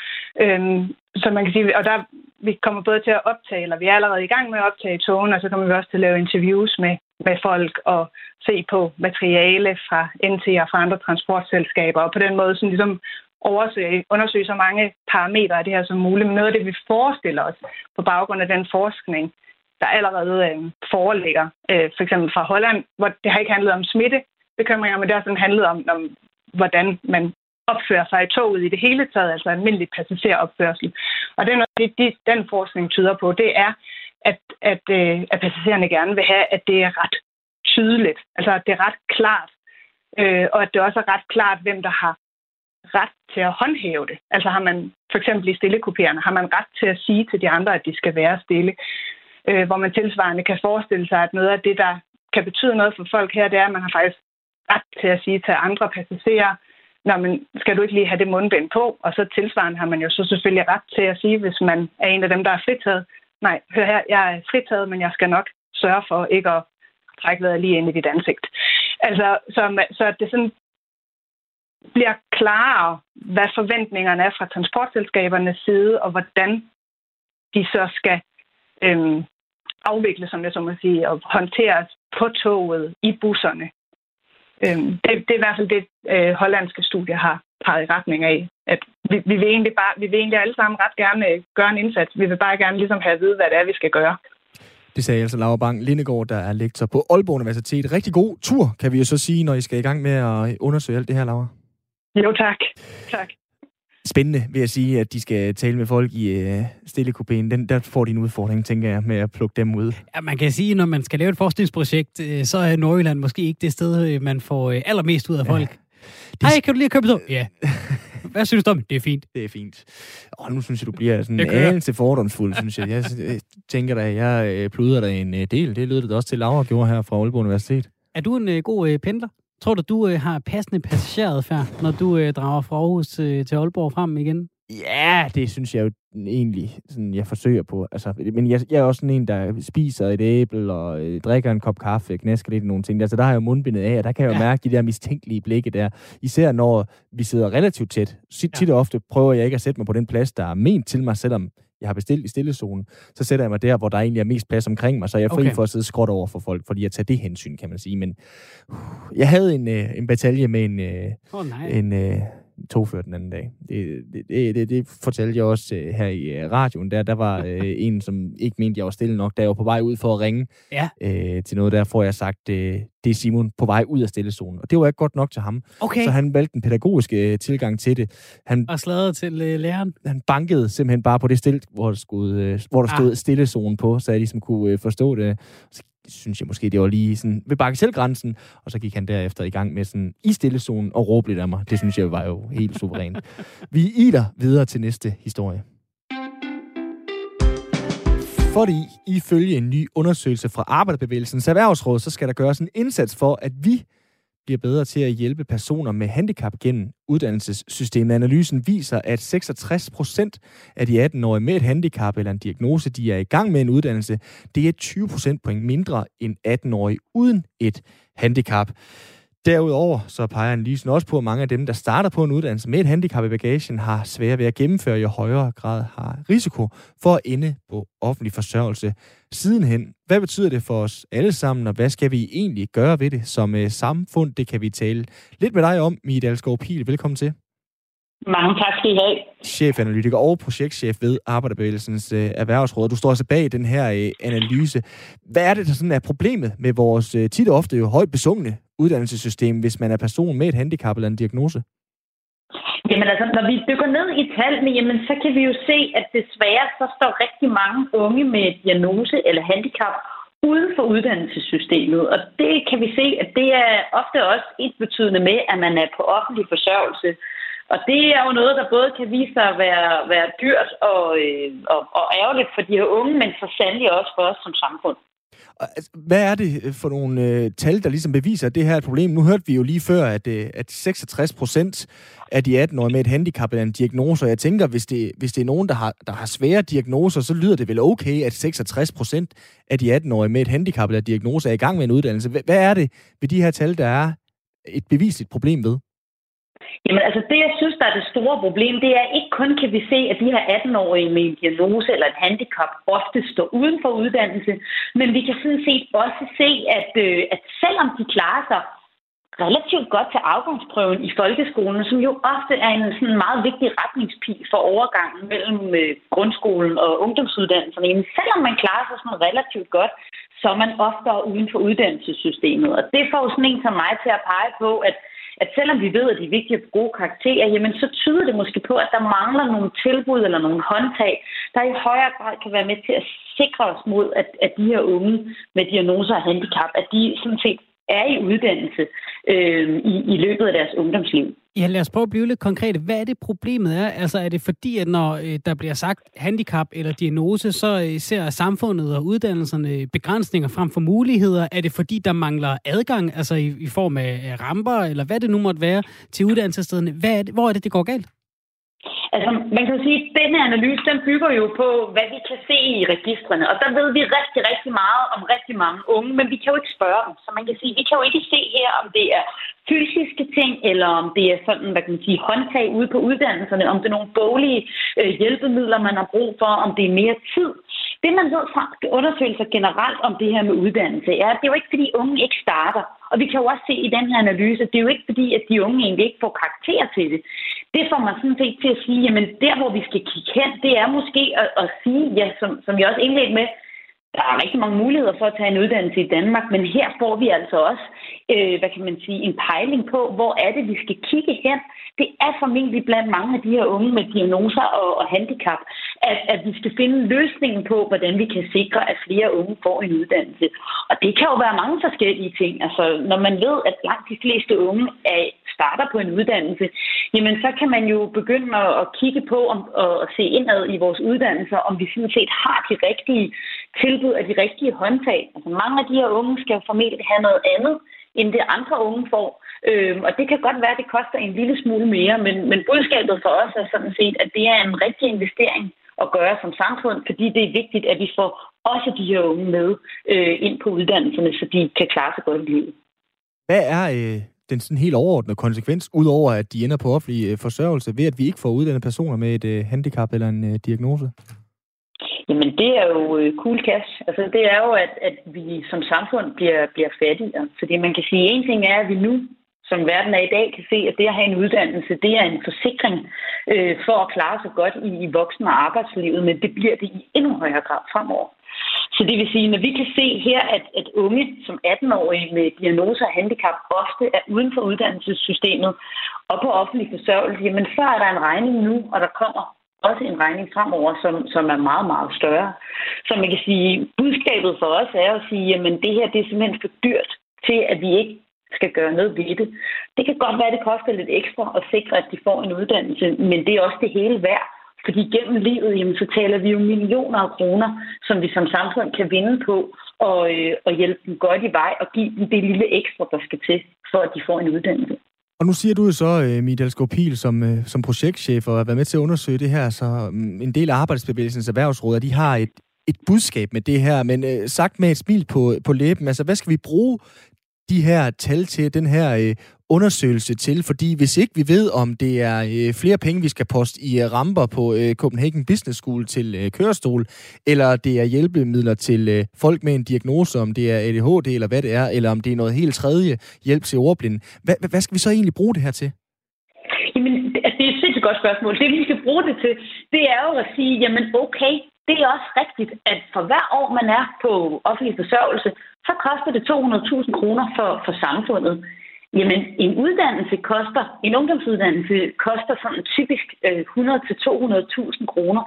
Øhm, så man kan sige, og der, vi kommer både til at optage, eller vi er allerede i gang med at optage togen, og så kommer vi også til at lave interviews med, med folk og se på materiale fra NT og fra andre transportselskaber, og på den måde sådan ligesom oversøge, undersøge så mange parametre af det her som muligt. Men noget af det, vi forestiller os på baggrund af den forskning, der allerede øh, foreligger, øh, for eksempel fra Holland, hvor det har ikke handlet om smittebekymringer, men det har sådan handlet om, om hvordan man opfører sig i toget i det hele taget, altså almindelig passageropførsel. Og det er noget, det, det, den forskning tyder på, det er, at, at, øh, at passagererne gerne vil have, at det er ret tydeligt, altså at det er ret klart, øh, og at det også er ret klart, hvem der har ret til at håndhæve det. Altså har man for eksempel i stillekopierende, har man ret til at sige til de andre, at de skal være stille. Øh, hvor man tilsvarende kan forestille sig, at noget af det, der kan betyde noget for folk her, det er, at man har faktisk ret til at sige til andre passagerer, Nå, men skal du ikke lige have det mundbind på? Og så tilsvarende har man jo så selvfølgelig ret til at sige, hvis man er en af dem, der er fritaget, nej, hør her, jeg er fritaget, men jeg skal nok sørge for ikke at trække vejret lige ind i dit ansigt. Altså, så, så det sådan bliver klarere, hvad forventningerne er fra transportselskabernes side, og hvordan de så skal øhm, afvikles, som det så må sige, og håndteres på toget, i busserne. Øhm, det, det er i hvert fald det, øh, hollandske studier har peget i retning af. At vi, vi, vil egentlig bare, vi vil egentlig alle sammen ret gerne øh, gøre en indsats. Vi vil bare gerne ligesom have at vide, hvad det er, vi skal gøre. Det sagde altså Laura Bang Lindegård, der er lektor på Aalborg Universitet. Rigtig god tur, kan vi jo så sige, når I skal i gang med at undersøge alt det her, Laura. Jo, tak. Tak spændende, vil jeg sige, at de skal tale med folk i øh, stillekopien. Den, der får de en udfordring, tænker jeg, med at plukke dem ud. Ja, man kan sige, når man skal lave et forskningsprojekt, øh, så er Nordjylland måske ikke det sted, øh, man får øh, allermest ud af folk. Ja. Hej, kan du lige købe så? Ja. Hvad synes du om det? er fint. Det er fint. Og nu synes jeg, du bliver sådan en anelse fordomsfuld, synes jeg. Jeg tænker da, jeg øh, pluder dig en øh, del. Det lyder det også til, Laura gjorde her fra Aalborg Universitet. Er du en øh, god øh, pendler? Tror du, du øh, har passende passageradfærd, når du øh, drager fra Aarhus øh, til Aalborg frem igen? Ja, det synes jeg jo egentlig, sådan, jeg forsøger på. Altså, men jeg, jeg er også sådan en, der spiser et æble og øh, drikker en kop kaffe, knæsker lidt nogle ting. Altså, der har jeg jo mundbindet af, og der kan jeg jo ja. mærke de der mistænkelige blikke der. Især når vi sidder relativt tæt. Tit ja. og ofte prøver jeg ikke at sætte mig på den plads, der er ment til mig, selvom jeg har bestilt i stillezonen, så sætter jeg mig der, hvor der egentlig er mest plads omkring mig, så jeg er fri okay. for at sidde skråt over for folk, fordi jeg tager det hensyn, kan man sige. Men uh, jeg havde en, uh, en batalje med en, uh, oh, en uh, togfører den anden dag. Det, det, det, det fortalte jeg også uh, her i uh, radioen. Der, der var uh, en, som ikke mente, jeg var stille nok, da jeg var på vej ud for at ringe ja. uh, til noget. Der får jeg sagt, uh, det er Simon på vej ud af stillezonen. Og det var ikke godt nok til ham. Okay. Så han valgte den pædagogiske uh, tilgang til det. Han, og sladrede til uh, læreren? Han bankede simpelthen bare på det stil, hvor der, skulle, uh, hvor der stod ah. stillezonen på, så jeg ligesom kunne uh, forstå det. Så synes jeg måske, det var lige sådan ved bagatelgrænsen, og så gik han derefter i gang med sådan i stillezonen og råbe lidt af mig. Det synes jeg var jo helt suverænt. Vi iler videre til næste historie. Fordi ifølge en ny undersøgelse fra Arbejderbevægelsens Erhvervsråd, så skal der gøres en indsats for, at vi bliver bedre til at hjælpe personer med handicap gennem uddannelsessystemet. Analysen viser, at 66 procent af de 18-årige med et handicap eller en diagnose, de er i gang med en uddannelse, det er 20 procentpoint mindre end 18-årige uden et handicap. Derudover så peger analysen også på, at mange af dem, der starter på en uddannelse med et handicap i bagagen, har svært ved at gennemføre, jo højere grad har risiko for at ende på offentlig forsørgelse sidenhen. Hvad betyder det for os alle sammen, og hvad skal vi egentlig gøre ved det som uh, samfund? Det kan vi tale lidt med dig om, Mie Dalsgaard Pil. Velkommen til. Mange tak skal I have. Chefanalytiker og projektchef ved Arbejderbevægelsens uh, Erhvervsråd. Du står altså bag den her uh, analyse. Hvad er det, der sådan er problemet med vores uh, tit og ofte jo højt besungne uddannelsessystem, hvis man er person med et handicap eller en diagnose? Jamen altså, når vi dykker ned i tallene, jamen, så kan vi jo se, at desværre så står rigtig mange unge med diagnose eller handicap uden for uddannelsessystemet. Og det kan vi se, at det er ofte også et betydende med, at man er på offentlig forsørgelse. Og det er jo noget, der både kan vise sig at være, være dyrt og, øh, og, og ærgerligt for de her unge, men så sandelig også for os som samfund. Altså, hvad er det øh, for nogle øh, tal, der ligesom beviser, at det her er et problem? Nu hørte vi jo lige før, at, øh, at 66 procent af de 18-årige med et handicap eller en diagnose, og jeg tænker, hvis det, hvis det er nogen, der har, der har svære diagnoser, så lyder det vel okay, at 66 procent af de 18-årige med et handicap eller diagnose er i gang med en uddannelse. Hvad er det ved de her tal, der er et bevisligt problem ved? Jamen altså, det jeg synes, der er det store problem, det er ikke kun kan vi se, at de her 18-årige med en diagnose eller et handicap ofte står uden for uddannelse, men vi kan sådan set også se, at, øh, at selvom de klarer sig relativt godt til afgangsprøven i folkeskolen, som jo ofte er en sådan meget vigtig retningspil for overgangen mellem øh, grundskolen og ungdomsuddannelserne. Men selvom man klarer sig sådan relativt godt, så er man oftere uden for uddannelsessystemet. Og det får sådan en som mig til at pege på, at at selvom vi ved, at det er vigtigt at gode karakterer, jamen så tyder det måske på, at der mangler nogle tilbud eller nogle håndtag, der i højere grad kan være med til at sikre os mod, at, at de her unge med diagnoser og handicap, at de sådan set er i uddannelse øh, i, i løbet af deres ungdomsliv. Ja, lad os prøve at blive lidt konkrete. Hvad er det problemet er? Altså er det fordi, at når øh, der bliver sagt handicap eller diagnose, så øh, ser samfundet og uddannelserne begrænsninger frem for muligheder? Er det fordi, der mangler adgang, altså i, i form af ramper, eller hvad det nu måtte være, til uddannelsesstederne? Hvad er det, hvor er det, det går galt? Altså, man kan sige, at denne analyse, den bygger jo på, hvad vi kan se i registrene. Og der ved vi rigtig, rigtig meget om rigtig mange unge, men vi kan jo ikke spørge dem. Så man kan sige, vi kan jo ikke se her, om det er fysiske ting, eller om det er sådan, hvad kan man sige, håndtag ude på uddannelserne, om det er nogle boglige øh, hjælpemidler, man har brug for, om det er mere tid. Det, man ved fra undersøgelser generelt om det her med uddannelse, er, at det er jo ikke, fordi unge ikke starter. Og vi kan jo også se i den her analyse, det er jo ikke fordi, at de unge egentlig ikke får karakter til det. Det får man sådan set til at sige, jamen der, hvor vi skal kigge hen, det er måske at, at sige, ja, som, som jeg også indledte med, der er rigtig mange muligheder for at tage en uddannelse i Danmark, men her får vi altså også, øh, hvad kan man sige, en pejling på, hvor er det, vi skal kigge hen. Det er formentlig blandt mange af de her unge med diagnoser og, og handicap, at, at vi skal finde løsningen på, hvordan vi kan sikre, at flere unge får en uddannelse. Og det kan jo være mange forskellige ting. Altså, når man ved, at langt de fleste unge er, starter på en uddannelse, jamen så kan man jo begynde at, at kigge på om, og se indad i vores uddannelser, om vi sådan set har de rigtige tilbud af de rigtige håndtag. Altså mange af de her unge skal jo formentlig have noget andet, end det andre unge får. Øhm, og det kan godt være, at det koster en lille smule mere, men, men budskabet for os er sådan set, at det er en rigtig investering at gøre som samfund, fordi det er vigtigt, at vi får også de her unge med øh, ind på uddannelserne, så de kan klare sig godt i livet. Hvad er øh, den sådan helt overordnede konsekvens, udover at de ender på offentlig øh, forsørgelse, ved at vi ikke får uddannet personer med et øh, handicap eller en øh, diagnose? Jamen, det er jo øh, cool cash. Altså, det er jo, at, at vi som samfund bliver, bliver fattigere. Fordi man kan sige, at en ting er, at vi nu som verden er i dag, kan se, at det at have en uddannelse, det er en forsikring øh, for at klare sig godt i, i voksen- og arbejdslivet, men det bliver det i endnu højere grad fremover. Så det vil sige, når vi kan se her, at, at unge som 18-årige med diagnoser og handicap ofte er uden for uddannelsessystemet og på offentlig forsørgelse, jamen så er der en regning nu, og der kommer også en regning fremover, som, som er meget, meget større. Så man kan sige, budskabet for os er at sige, jamen det her det er simpelthen for dyrt til, at vi ikke skal gøre noget ved det. Det kan godt være, at det koster lidt ekstra at sikre, at de får en uddannelse, men det er også det hele værd. Fordi gennem livet, jamen, så taler vi jo millioner af kroner, som vi som samfund kan vinde på, og, øh, og hjælpe dem godt i vej og give dem det lille ekstra, der skal til, for at de får en uddannelse. Og nu siger du jo så, øh, Michael Skopil, som, øh, som projektchef og har været med til at undersøge det her, så mm, en del af Arbejdsbevægelsens erhvervsråd, de har et, et budskab med det her, men øh, sagt med et smil på, på læben, altså hvad skal vi bruge de her tal til, den her øh, undersøgelse til, fordi hvis ikke vi ved, om det er øh, flere penge, vi skal poste i øh, ramper på øh, Copenhagen Business School til øh, kørestol, eller det er hjælpemidler til øh, folk med en diagnose, om det er ADHD eller hvad det er, eller om det er noget helt tredje hjælp til ordblinde, hvad, hvad skal vi så egentlig bruge det her til? Jamen, altså, det er et sindssygt godt spørgsmål. Det, vi skal bruge det til, det er jo at sige, jamen okay, det er også rigtigt, at for hver år, man er på offentlig forsørgelse, så koster det 200.000 kroner for, for samfundet. Jamen, en uddannelse koster, en ungdomsuddannelse koster sådan typisk øh, 100-200.000 kroner.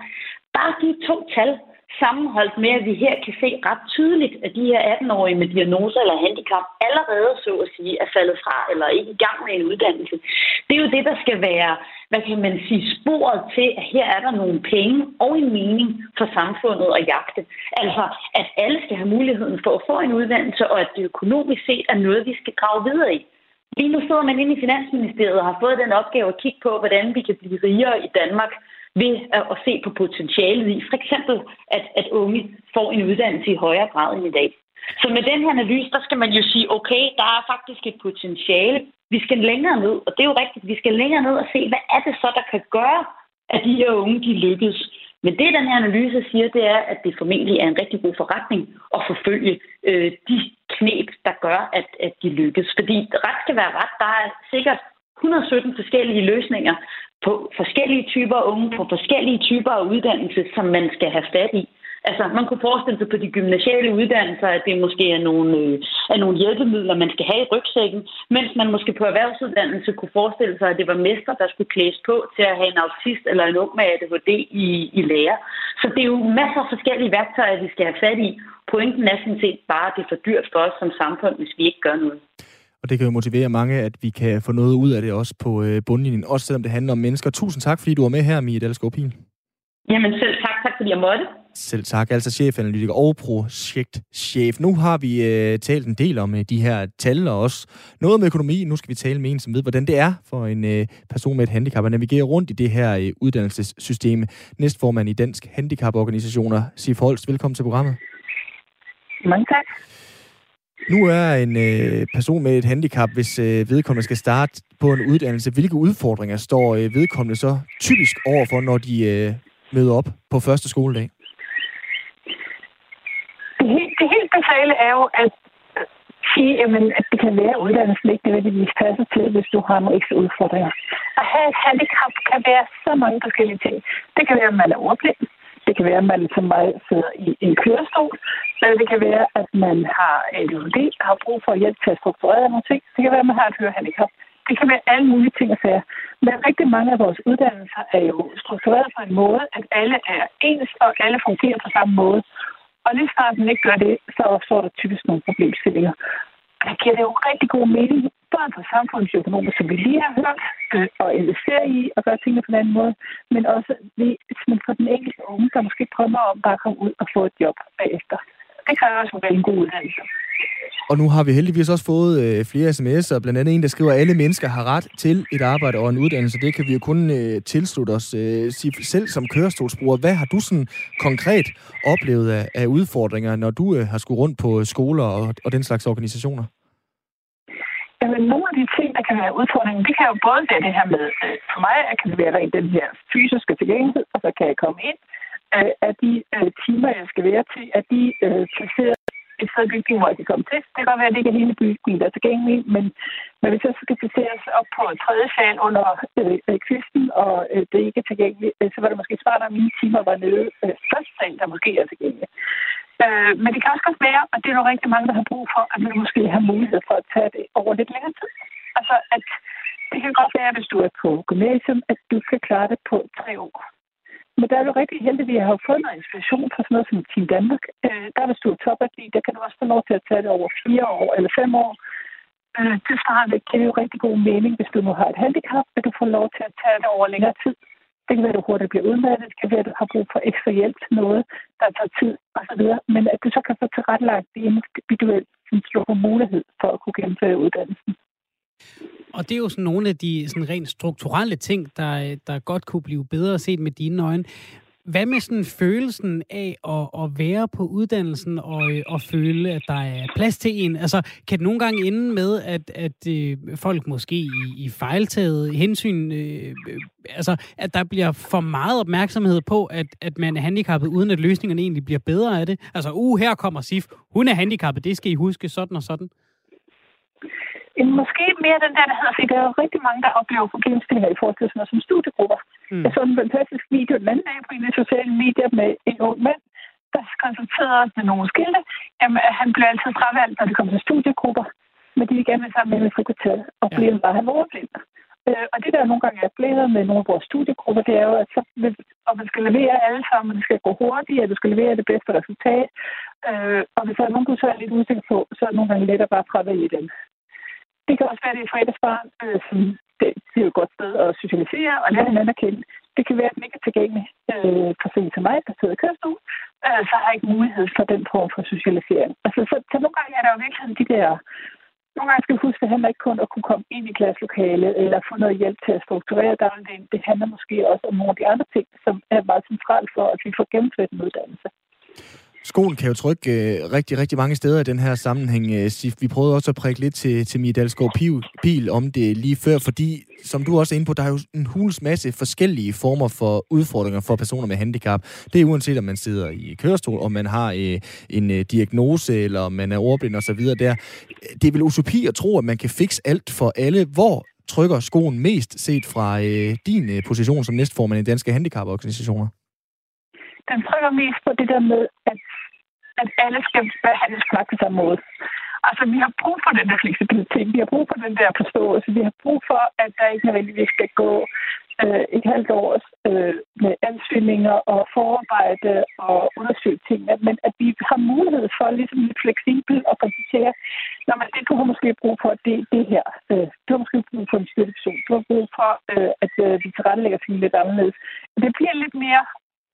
Bare de to tal, sammenholdt med, at vi her kan se ret tydeligt, at de her 18-årige med diagnoser eller handicap allerede, så at sige, er faldet fra eller ikke i gang med en uddannelse. Det er jo det, der skal være, hvad kan man sige, sporet til, at her er der nogle penge og en mening for samfundet at jagte. Altså, at alle skal have muligheden for at få en uddannelse, og at det økonomisk set er noget, vi skal grave videre i. Lige nu sidder man inde i Finansministeriet og har fået den opgave at kigge på, hvordan vi kan blive rigere i Danmark ved at se på potentialet i, for eksempel, at, at unge får en uddannelse i højere grad end i dag. Så med den her analyse, der skal man jo sige, okay, der er faktisk et potentiale. Vi skal længere ned, og det er jo rigtigt, vi skal længere ned og se, hvad er det så, der kan gøre, at de her unge, de lykkes. Men det, den her analyse siger, det er, at det formentlig er en rigtig god forretning at forfølge øh, de knep, der gør, at, at de lykkes. Fordi ret skal være ret. Der er sikkert 117 forskellige løsninger på forskellige typer af unge, på forskellige typer af uddannelse, som man skal have fat i. Altså, man kunne forestille sig på de gymnasiale uddannelser, at det måske er nogle, øh, er nogle hjælpemidler, man skal have i rygsækken, mens man måske på erhvervsuddannelse kunne forestille sig, at det var mester, der skulle klædes på til at have en autist eller en ung med ADHD i, i lære. Så det er jo masser af forskellige værktøjer, vi skal have fat i. Pointen er sådan set bare, at det er for dyrt for os som samfund, hvis vi ikke gør noget. Og det kan jo motivere mange, at vi kan få noget ud af det også på øh, bundlinjen, også selvom det handler om mennesker. Tusind tak, fordi du var med her, Mie Dalsgaard Jamen selv tak, tak fordi jeg måtte. Selv tak, altså chefanalytiker og projektchef. Nu har vi øh, talt en del om øh, de her tal og også noget om økonomi. Nu skal vi tale med en, som ved, hvordan det er for en øh, person med et handicap at navigere rundt i det her øh, uddannelsessystem. Næstformand i Dansk Handicaporganisationer, Sif Holst. Velkommen til programmet. Mange tak. Nu er en øh, person med et handicap, hvis øh, vedkommende skal starte på en uddannelse. Hvilke udfordringer står øh, vedkommende så typisk overfor, når de øh, møder op på første skoledag? Det helt, det helt basale er jo at sige, jamen, at det kan være, at uddannelsen ikke nødvendigvis passer til, hvis du har nogle ekstra udfordringer. At have et handicap kan være så mange forskellige ting. Det kan være, at man er ordblind. Det kan være, at man som mig sidder i en kørestol. Det kan være, at man har ADHD og har brug for hjælp til at strukturere nogle ting. Det kan være, at man har et hørehandicap. Det kan være alle mulige ting at sige. Men rigtig mange af vores uddannelser er jo struktureret på en måde, at alle er ens, og alle fungerer på samme måde. Og lige snart man ikke gør det, så opstår der typisk nogle problemstillinger. Og der giver det jo rigtig god mening, både for samfundsøkonomer, som vi lige har hørt, øh, og investere i og gøre tingene på en anden måde, men også for den enkelte unge, der måske drømmer om bare at komme ud og få et job bagefter. Det kræver også en god uddannelse. Og nu har vi heldigvis også fået øh, flere sms'er, blandt andet en, der skriver, at alle mennesker har ret til et arbejde og en uddannelse. Det kan vi jo kun øh, tilslutte os. Øh, selv som kørestolsbruger, hvad har du sådan konkret oplevet af, af udfordringer, når du øh, har skulle rundt på skoler og, og den slags organisationer? Jamen, nogle af de ting, der kan være udfordringen, det kan jo både være det her med, øh, for mig kan det være rent den her fysiske tilgængelighed, og så kan jeg komme ind, af, af de øh, timer, jeg skal være til, at de øh, et sted i bygningen, hvor jeg kan komme til. Det kan godt være, at det ikke er hele bygningen, der er tilgængelig, men, men hvis jeg så skal placeres op på tredje sal under øh, kvisten, og øh, det ikke er tilgængeligt, øh, så var det måske smart, at mine timer var nede øh, første sal, der måske er tilgængelig. Øh, men det kan også godt være, og det er jo rigtig mange, der har brug for, at man måske har mulighed for at tage det over lidt længere tid. Altså, at det kan godt være, hvis du er på gymnasium, at du kan klare det på tre år. Men der er jo rigtig heldig, at vi har fået noget inspiration fra sådan noget som Team Danmark. Øh, der hvis du er topatlet, der kan du også få lov til at tage det over fire år eller fem år. Øh, det starter det giver jo rigtig god mening, hvis du nu har et handicap, at du får lov til at tage det over længere tid. Det kan være, at du hurtigt bliver udmattet. Det kan være, at du har brug for ekstra hjælp til noget, der tager tid osv. Men at du så kan få tilrettelagt det individuelt, synes du har mulighed for at kunne gennemføre uddannelsen. Og det er jo sådan nogle af de sådan rent strukturelle ting, der, der godt kunne blive bedre set med dine øjne. Hvad med sådan følelsen af at, at være på uddannelsen og, øh, og føle, at der er plads til en? Altså, kan det nogle gange ende med, at, at øh, folk måske i, i fejltaget hensyn, øh, øh, altså, at der bliver for meget opmærksomhed på, at, at man er handicappet, uden at løsningerne egentlig bliver bedre af det? Altså, uh, her kommer Sif, hun er handicappet, det skal I huske, sådan og sådan. Måske mere den der, der hedder, fordi der er rigtig mange, der oplever problemstillinger i forhold til sådan noget som studiegrupper. Mm. Jeg så en fantastisk video den anden dag på en af sociale medier med en ung mand, der konsulterede med nogle skilte, jamen, at han blev altid fravalgt, når det kom til studiegrupper, men de vil gerne være sammen med frikvarter, og ja. blev bare han overblind. Øh, og det der nogle gange er problemet med nogle af vores studiegrupper, det er jo, at så og man skal levere alle sammen, det skal gå hurtigt, og du skal levere det bedste resultat. Øh, og hvis der er nogen, du så er lidt usikker på, så er det nogle gange lettere bare at fravælge dem. Det kan også være, at det er fredagsbarn, øh, som det, det er jo et godt sted at socialisere og lære hinanden at kende. Det kan være, at den ikke er tilgængelig øh, for sådan som mig, der sidder i kørestol, øh, så har jeg ikke mulighed for den form for socialisering. Altså, så, så nogle gange er der jo virkelig de der... Nogle gange skal vi huske, at det handler ikke kun at kunne komme ind i klasselokalet eller få noget hjælp til at strukturere dagligdagen. Det handler måske også om nogle af de andre ting, som er meget centralt for, at vi får gennemført en uddannelse. Skoen kan jo trykke øh, rigtig, rigtig mange steder i den her sammenhæng, øh, Sif. Vi prøvede også at prikke lidt til, til Mia Dalsgaard Pil om det lige før, fordi, som du også er inde på, der er jo en huls masse forskellige former for udfordringer for personer med handicap. Det er uanset, om man sidder i kørestol, om man har øh, en øh, diagnose, eller om man er ordblind osv. der. Det er vel utopi at tro, at man kan fikse alt for alle. Hvor trykker skoen mest set fra øh, din øh, position som næstformand i Danske Handicaporganisationer? Den trykker mest på det der med, at at alle skal behandles på den samme måde. Altså, vi har brug for den der fleksibilitet, vi har brug for den der forståelse, vi har brug for, at der ikke nødvendigvis skal gå øh, et halvt år øh, med ansøgninger og forarbejde og undersøge tingene, men at vi har mulighed for ligesom lidt fleksibel og præsentere, når man det, du har måske brug for, det det her. Øh, du har måske brug for en støtteperson. Du har brug for, øh, at øh, vi tilrettelægger tingene lidt anderledes. Det bliver lidt mere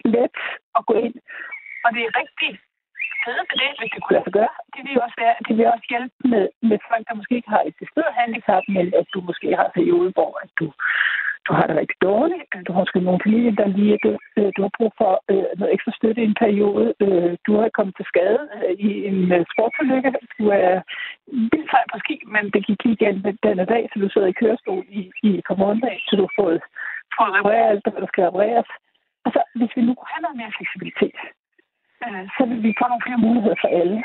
let at gå ind, og det er rigtig fede for det, hvis det kunne lade sig gøre. Det vil også være, det vil også hjælpe med, med folk, der måske ikke har et bestemt handicap, men at du måske har en periode, hvor at du, du har det rigtig dårligt. Du har måske nogle familier, der lige du, øh, du har brug for øh, noget ekstra støtte i en periode. Øh, du har kommet til skade øh, i en øh, sportsulykke. Du er vildt sej på ski, men det gik lige igen den dag, så du sidder i kørestol i, i et par måneder, så du har fået, fået repareret alt, hvad der skal repareres. Altså, hvis vi nu kunne have noget mere fleksibilitet, Øh, så vil vi få nogle flere muligheder for alle.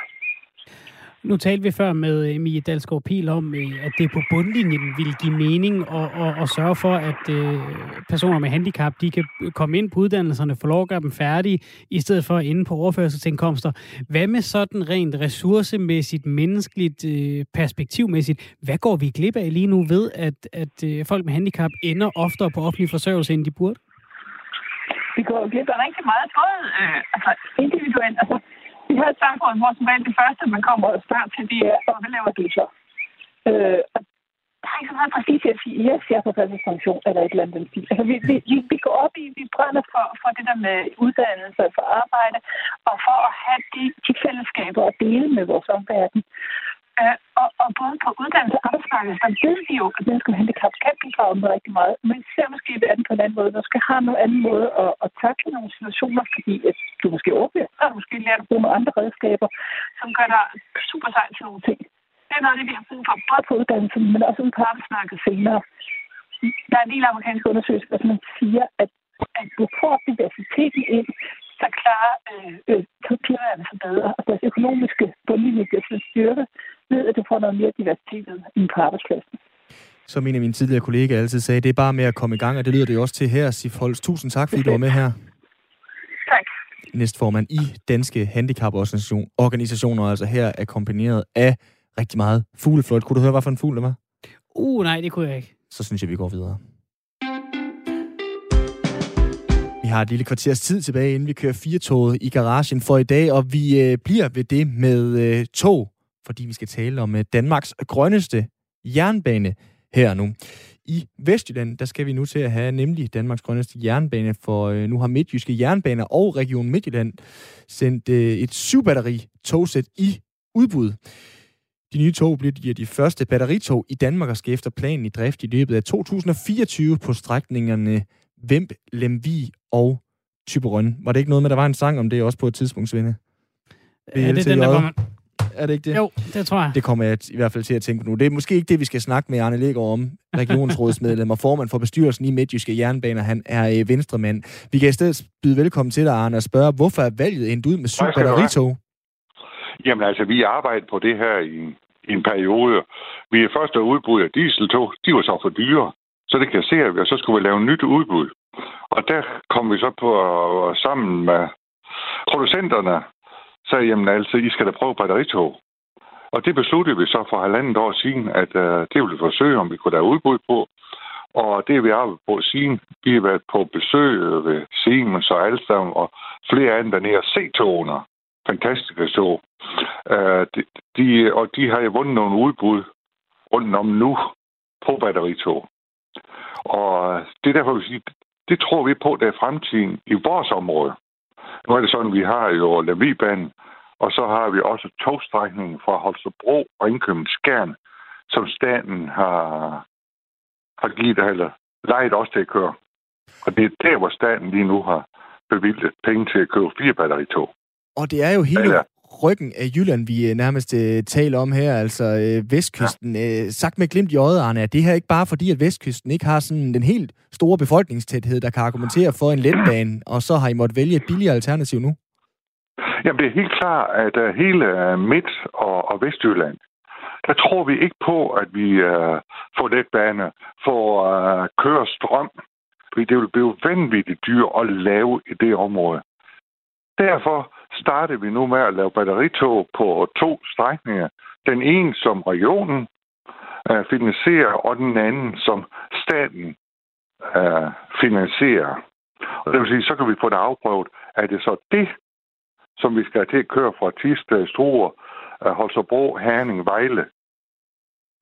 Nu talte vi før med Emilie Dalsgaard Pil om, øh, at det på bundlinjen ville give mening at, at, at sørge for, at øh, personer med handicap de kan komme ind på uddannelserne, få lov at gøre dem færdige, i stedet for inde på overførselsindkomster. Hvad med sådan rent ressourcemæssigt, menneskeligt, øh, perspektivmæssigt? Hvad går vi glip af lige nu ved, at, at folk med handicap ender oftere på offentlig forsørgelse, end de burde? Vi går glip af rigtig meget, både øh, altså individuelt. Altså, vi havde et samfund, hvor som det første, man kommer og spørger til, det er, hvad laver du så? Øh, og der er ikke så meget præcis at sige, yes, jeg er på pension eller et eller andet. Altså, vi, vi, vi går op i, vi brænder for, for det der med uddannelse, for arbejde, og for at have de, de fællesskaber at dele med vores omverden. Uh, og, og både på uddannelse og arbejdsmarked, så ved vi jo, at mennesker med handicap kan bidrage med rigtig meget. Men ser måske verden på en anden måde. Du skal have en anden måde at, at takle nogle situationer, fordi at du måske åbner, og du måske lærer at bruge nogle andre redskaber, som gør dig super sej til nogle ting. Det er noget af det, vi har brug for, både på uddannelsen, men også på arbejdsmarkedet senere. Der er en del amerikanske undersøgelser, som siger, at at du får diversiteten ind, så klarer øh, øh, klimaerne sig bedre, og deres økonomiske bundlinje bliver styrket ved, at du får noget mere diversitet ind på arbejdspladsen. Som en af mine tidligere kollegaer altid sagde, det er bare med at komme i gang, og det lyder det jo også til her, Sif Holst. Tusind tak, fordi du var med her. Tak. Næstformand i Danske Handicaporganisationer, altså her er kombineret af rigtig meget fugleflot. Kunne du høre, hvad for en fugl det var? Uh, nej, det kunne jeg ikke. Så synes jeg, vi går videre. Vi har et lille kvarters tid tilbage, inden vi kører fire i garagen for i dag, og vi øh, bliver ved det med øh, tog, fordi vi skal tale om øh, Danmarks grønneste jernbane her nu. I Vestjylland, der skal vi nu til at have nemlig Danmarks grønneste jernbane, for øh, nu har Midtjyske Jernbaner og Region Midtjylland sendt øh, et syvbatteri togsæt i udbud. De nye tog bliver de, første batteritog i Danmark og skal efter planen i drift i løbet af 2024 på strækningerne Vemp, Lemvi og Typerøn. Var det ikke noget med, at der var en sang om det også på et tidspunkt, Svende? Ja, det er den, der var man... Er det ikke det? Jo, det tror jeg. Det kommer jeg i hvert fald til at tænke på nu. Det er måske ikke det, vi skal snakke med Arne Lægaard om, regionsrådsmedlem og formand for bestyrelsen i Midtjyske Jernbaner. Han er øh, venstremand. Vi kan i stedet byde velkommen til dig, Arne, og spørge, hvorfor er valget endt ud med syv batteritog? Jamen altså, vi arbejder på det her i, i en periode. Vi er først udbud af dieseltog. De var så for dyre. Så det kasserer vi, og så skulle vi lave nyt udbud. Og der kom vi så på sammen med producenterne, sagde, jamen altså, I skal da prøve batteritog. Og det besluttede vi så for halvandet år siden, at øh, det ville vi forsøge, om vi kunne lave udbud på. Og det vi arbejdet på siden. Vi har været på besøg ved Siemens og Alstom og flere andre dernede og se togene. Fantastiske tog. Øh, de, de, og de har jo vundet nogle udbud rundt om nu på batteritog. Og det er derfor, vi siger, det tror vi på, det er fremtiden i vores område. Nu er det sådan, vi har jo Lemvibanen, og så har vi også togstrækningen fra Holstebro og Indkøbing Skjern, som staten har, har givet eller lejet os til at køre. Og det er der, hvor staten lige nu har bevilget penge til at købe fire batteritog. Og det er jo hele, ryggen af Jylland, vi øh, nærmest uh, taler om her, altså uh, Vestkysten. Ja. Uh, sagt med glimt i øjet, Arne, er det her ikke bare fordi, at Vestkysten ikke har sådan den helt store befolkningstæthed, der kan argumentere for en letbane, og så har I måttet vælge et billigere alternativ nu? Jamen, det er helt klart, at uh, hele Midt- og, og Vestjylland, der tror vi ikke på, at vi uh, får letbane, for uh, køre strøm, fordi det vil blive vanvittigt dyrt at lave i det område. Derfor starter vi nu med at lave batteritog på to strækninger. Den ene som regionen øh, finansierer, og den anden som staten øh, finansierer. Og det vil sige, så kan vi få det afprøvet. Er det så det, som vi skal til at køre fra Tisdag, Struer, øh, Holstebro, Herning, Vejle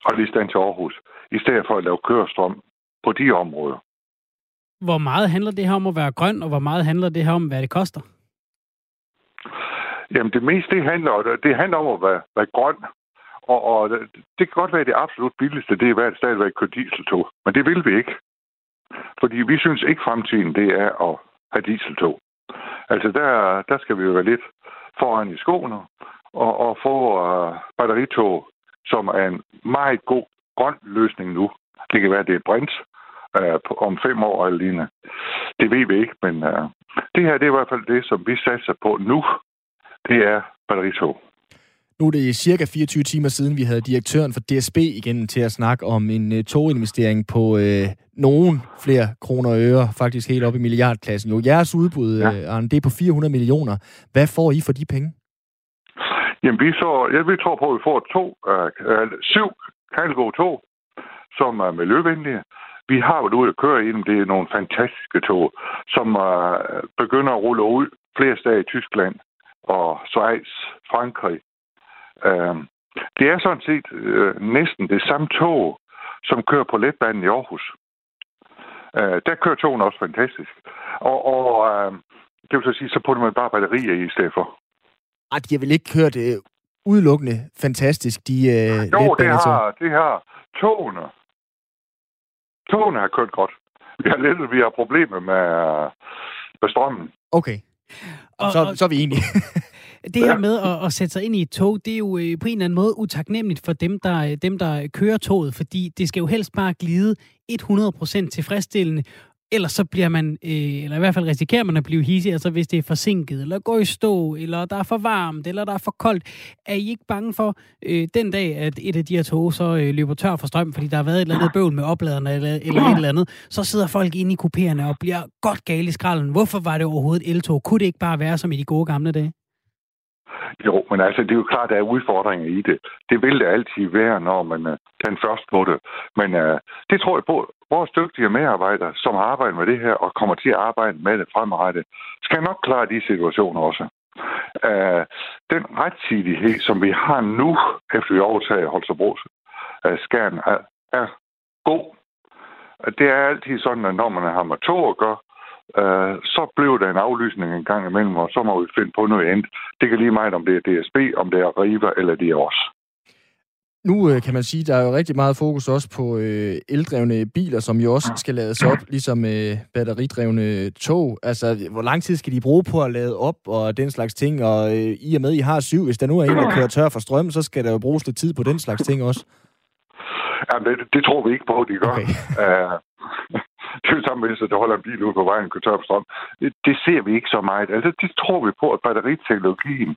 og lige stand til Aarhus, i stedet for at lave kørestrøm på de områder. Hvor meget handler det her om at være grøn, og hvor meget handler det her om, hvad det koster? Jamen det meste, det handler, det handler om at være, være grøn. Og, og det kan godt være, at det absolut billigste, det er at stadigvæk køre dieseltog. Men det vil vi ikke. Fordi vi synes ikke, fremtiden det er at have dieseltog. Altså der, der skal vi jo være lidt foran i skoene og, og få uh, batteritog, som er en meget god grøn løsning nu. Det kan være, det er brint uh, om fem år eller lignende. Det ved vi ikke, men uh, det her det er i hvert fald det, som vi satser på nu det er batteritog. Nu er det cirka 24 timer siden, vi havde direktøren for DSB igen til at snakke om en uh, toginvestering på uh, nogen flere kroner og øre, faktisk helt op i milliardklassen. Jo, jeres udbud, ja. uh, Arne, det er på 400 millioner. Hvad får I for de penge? Jamen, vi, så, ja, vi tror på, at vi får to, uh, uh, syv Kajlgård tog, som er miljøvenlige. Vi har jo ude at køre i dem. Det er nogle fantastiske tog, som uh, begynder at rulle ud flere steder i Tyskland og Schweiz, Frankrig. Øh, det er sådan set øh, næsten det samme tog, som kører på letbanen i Aarhus. Øh, der kører togen også fantastisk. Og, og øh, det vil så sige, så putter man bare batterier i i stedet for. Ej, de har vel ikke kørt øh, udelukkende fantastisk, de øh, Jo, det har, det har togene. Togene har kørt godt. Vi har lidt, vi har problemer med, med strømmen. Okay. Og, så, og, så er vi enige. det her med at, at sætte sig ind i et tog, det er jo øh, på en eller anden måde utaknemmeligt for dem der, dem, der kører toget, fordi det skal jo helst bare glide 100% tilfredsstillende, ellers så bliver man, øh, eller i hvert fald risikerer man at blive hissig, altså hvis det er forsinket, eller går i stå, eller der er for varmt, eller der er for koldt. Er I ikke bange for øh, den dag, at et af de her tog så øh, løber tør for strøm, fordi der har været et eller andet bøvl med opladerne, eller, eller et eller andet, så sidder folk inde i kupéerne og bliver godt gale i skralden. Hvorfor var det overhovedet et eltog? Kunne det ikke bare være som i de gode gamle dage? Jo, men altså, det er jo klart, der er udfordringer i det. Det vil det altid være, når man uh, den først på det. Men uh, det tror jeg på, vores dygtige medarbejdere, som har arbejdet med det her og kommer til at arbejde med det fremadrettet, skal nok klare de situationer også. Uh, den rettidighed, som vi har nu, efter vi overtager Holstebro uh, øh, skærn, er, er god. Det er altid sådan, at når man har med to at gøre, øh, så blev der en aflysning en gang imellem, og så må vi finde på noget andet. Det kan lige meget, om det er DSB, om det er Riva, eller det er os. Nu øh, kan man sige, der er jo rigtig meget fokus også på øh, eldrevne biler, som jo også skal lades op, ligesom øh, batteridrevne tog. Altså, hvor lang tid skal de bruge på at lade op og den slags ting? Og øh, i og med, at I har syv, hvis der nu er en, der kører tør for strøm, så skal der jo bruges lidt tid på den slags ting også. Ja, det, det tror vi ikke på, de gør. Okay. Uh, det er jo samme med, at der holder en bil ude på vejen og kører tør strøm. Det, det ser vi ikke så meget. Altså, det tror vi på, at batteriteknologien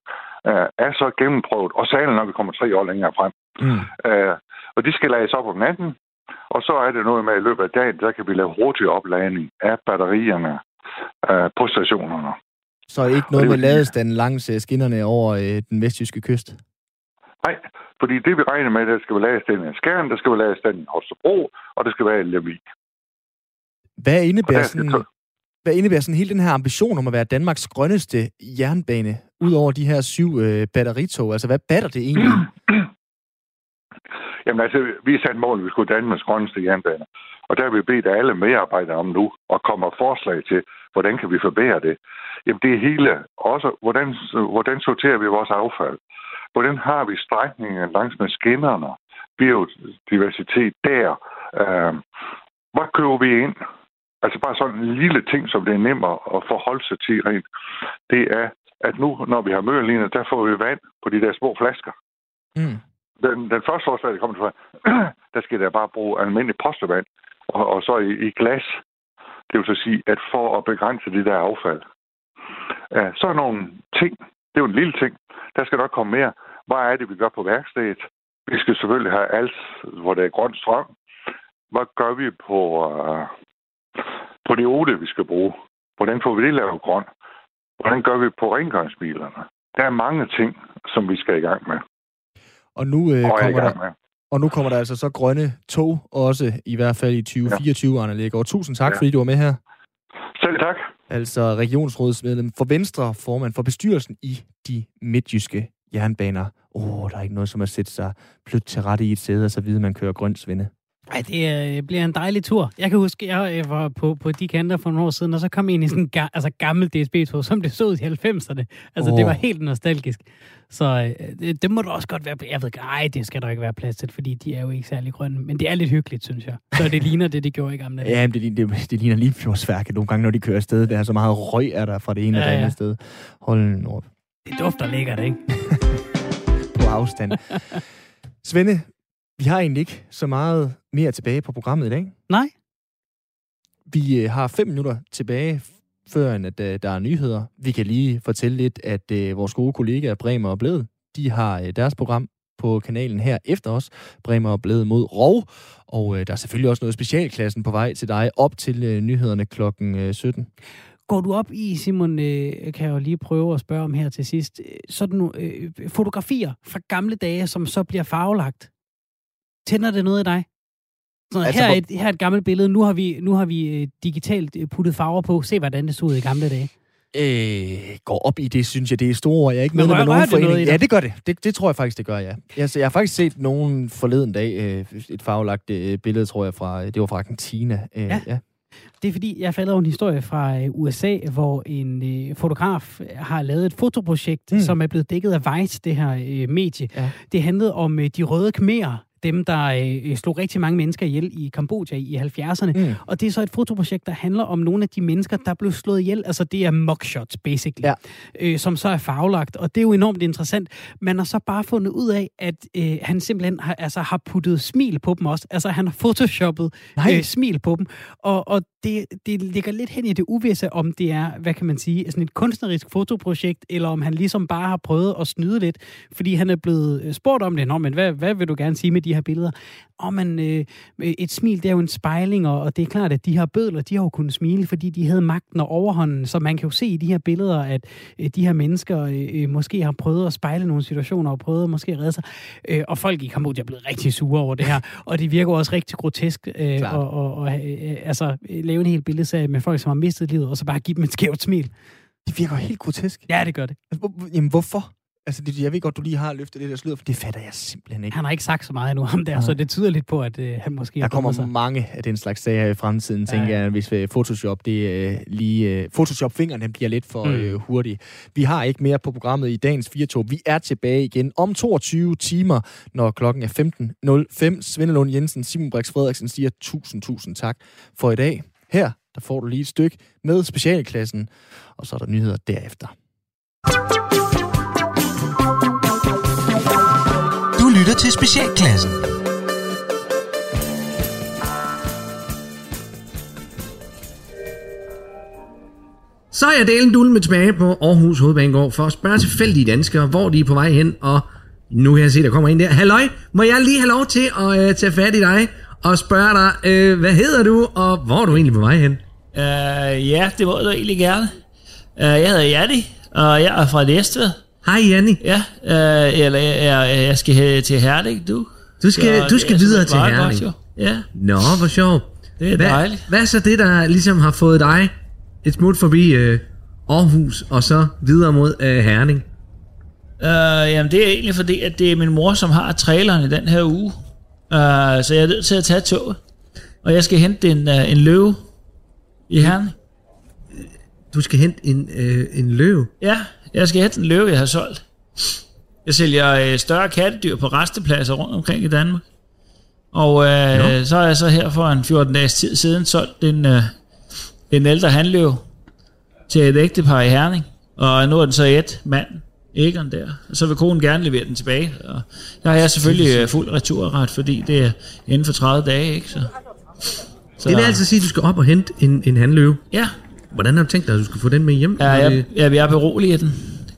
uh, er så gennemprøvet, og særligt når vi kommer tre år længere frem. Mm. Uh, og de skal lades op om natten, og så er det noget med, at i løbet af dagen, der kan vi lave hurtig opladning af batterierne uh, på stationerne. Så ikke noget med ladestanden langs skinnerne over øh, den vestjyske kyst? Nej, fordi det vi regner med, der skal være ladestanden i Skærn, der skal være ladestanden i Holstebro, og det skal være i Lemvig. Hvad indebærer, sådan, hvad indebærer sådan hele den her ambition om at være Danmarks grønneste jernbane, ud over de her syv øh, batteritog? Altså, hvad batter det egentlig? Jamen altså, vi satte sat mål, at vi skulle Danmarks grønneste jernbane. Og der har vi bedt alle medarbejdere om nu, og kommer forslag til, hvordan kan vi forbedre det. Jamen det er hele, også hvordan, hvordan sorterer vi vores affald? Hvordan har vi strækningen langs med skinnerne? Biodiversitet der. Øh, hvad køber vi ind? Altså bare sådan en lille ting, som det er nemmere at forholde sig til rent. Det er, at nu, når vi har mølliner, der får vi vand på de der små flasker. Mm. Den, den første forslag, der kommer til, der skal der bare bruge almindelig postevand, og, og så i, i glas. Det vil så sige, at for at begrænse det der affald. Ja, så er nogle ting, det er jo en lille ting, der skal nok komme mere. Hvad er det, vi gør på værkstedet? Vi skal selvfølgelig have alt, hvor der er grøn strøm. Hvad gør vi på, uh, det olie, vi skal bruge? Hvordan får vi det lavet grøn? Hvordan gør vi på rengøringsbilerne? Der er mange ting, som vi skal i gang med. Og nu, øh, og kommer der, og nu kommer der altså så grønne tog, også i hvert fald i 2024, ja. Arne Lægaard. Tusind tak, ja. fordi du var med her. Selv tak. Altså regionsrådsmedlem for Venstre, formand for bestyrelsen i de midtjyske jernbaner. Åh, oh, der er ikke noget som at sætte sig plødt til rette i et sæde, og så videre, man kører grønt svinde. Ej, det øh, bliver en dejlig tur. Jeg kan huske, jeg øh, var på, på de kanter for nogle år siden, og så kom jeg ind i sådan en ga- altså gammel DSB-tog, som det så ud i 90'erne. Altså, oh. det var helt nostalgisk. Så øh, det, det må du også godt være... Jeg ved ikke, det skal der ikke være plads til, fordi de er jo ikke særlig grønne. Men det er lidt hyggeligt, synes jeg. Så det ligner det, de gjorde i gamle dage. Ja, det, det, det ligner lige fjordsværket nogle gange, når de kører afsted. Der er så meget røg er der fra det ene ja, og det andet ja. sted. Hold nu op. Det dufter lækkert, ikke? på afstand. Svende, vi har egentlig ikke så meget mere tilbage på programmet i dag. Nej. Vi øh, har fem minutter tilbage, før at, øh, der er nyheder. Vi kan lige fortælle lidt, at øh, vores gode kollegaer Bremer og Bled, de har øh, deres program på kanalen her efter os, Bremer og Bled mod Rov. Og øh, der er selvfølgelig også noget specialklassen på vej til dig op til øh, nyhederne klokken øh, 17. Går du op i, Simon, øh, kan jeg jo lige prøve at spørge om her til sidst, øh, sådan øh, fotografier fra gamle dage, som så bliver farvelagt? Tænder det noget i dig? Så altså, her, er et, her er et gammelt billede. Nu har vi, nu har vi øh, digitalt øh, puttet farver på. Se, hvordan det så ud i gamle dage. Øh, går op i det, synes jeg, det er store. Jeg er ikke med med nogen forening. Ja, det gør det. det. Det tror jeg faktisk, det gør, ja. Jeg, jeg har faktisk set nogen forleden dag, øh, et farvelagt øh, billede, tror jeg, fra, det var fra Argentina. Øh, ja. ja. Det er fordi, jeg faldt over en historie fra øh, USA, hvor en øh, fotograf har lavet et fotoprojekt, mm. som er blevet dækket af Vice, det her øh, medie. Ja. Det handlede om øh, de røde khmer, dem, der øh, slog rigtig mange mennesker ihjel i Kambodja i 70'erne. Mm. Og det er så et fotoprojekt, der handler om nogle af de mennesker, der blev slået ihjel. Altså det er mugshots, basically, ja. øh, som så er faglagt. Og det er jo enormt interessant. Man har så bare fundet ud af, at øh, han simpelthen har, altså, har puttet smil på dem også. Altså han har photoshoppet øh, smil på dem. Og, og det, det ligger lidt hen i det uvisse, om det er, hvad kan man sige, sådan et kunstnerisk fotoprojekt, eller om han ligesom bare har prøvet at snyde lidt, fordi han er blevet øh, spurgt om det. Nå, men hvad, hvad vil du gerne sige med de her billeder? Og man, øh, et smil, det er jo en spejling, og, og det er klart, at de her bødler, de har jo kunnet smile, fordi de havde magten og overhånden, så man kan jo se i de her billeder, at øh, de her mennesker øh, øh måske har prøvet at spejle nogle situationer, og prøvet måske at redde sig. Øh, og folk i Kambodja er blevet rigtig sure over det her, og det virker også rigtig grotesk, øh, og, og, og øh, altså, lave en hel billedserie med folk, som har mistet livet, og så bare give dem et skævt smil. Det virker helt grotesk. Ja, det gør det. Altså, jamen, hvorfor? Altså, det, jeg ved godt, du lige har løftet det der slør, for det fatter jeg simpelthen ikke. Han har ikke sagt så meget endnu om det, ja. så det tyder lidt på, at øh, han måske Der kommer sig. mange af den slags sager i fremtiden, ja. tænker jeg, hvis øh, Photoshop, det øh, lige... Øh, Photoshop-fingrene bliver lidt for mm. øh, hurtige. Vi har ikke mere på programmet i dagens 4 Vi er tilbage igen om 22 timer, når klokken er 15.05. Svende Lund Jensen, Simon Brix Frederiksen siger tusind, tusind tak for i dag. Her, der får du lige et stykke med specialklassen, og så er der nyheder derefter. Lytter til Specialklassen. Så er jeg delen dullen med tilbage på Aarhus Hovedbanegård for at spørge tilfældige danskere, hvor de er på vej hen, og nu kan jeg se, der kommer en der. Halløj, må jeg lige have lov til at øh, tage fat i dig og spørge dig, øh, hvad hedder du, og hvor er du egentlig på vej hen? Uh, ja, det må du egentlig gerne. Uh, jeg hedder Janni, og jeg er fra Næstved. Hej Janni. Ja, uh, eller jeg, jeg skal til Herning, du. Du skal, Så du skal er videre så til Herning. godt. Ja, Nå, hvor sjovt. det er Hvad, dejligt. hvad er så det, der ligesom har fået dig et smut forbi øh, Aarhus, og så videre mod øh, Herning? Uh, jamen, det er egentlig fordi, at det er min mor, som har traileren i den her uge. Uh, så jeg er nødt til at tage toget. Og jeg skal hente en, uh, en løve i Herning. Du skal hente en, øh, en løv. Ja, jeg skal hente en løve, jeg har solgt. Jeg sælger øh, større kattedyr på restepladser rundt omkring i Danmark. Og øh, så er jeg så her for en 14 dages tid siden solgt en, øh, en ældre handløve til et ægtepar i Herning. Og nu er den så et mand, Egon der. Og så vil konen gerne levere den tilbage. Og der har jeg selvfølgelig øh, fuld returret, fordi det er inden for 30 dage, ikke? Så, så Det vil altså sige, at du skal op og hente en, en handløve. Ja, Hvordan har du tænkt dig, at du skal få den med hjem? Ja, jeg, jeg, jeg beroliger den.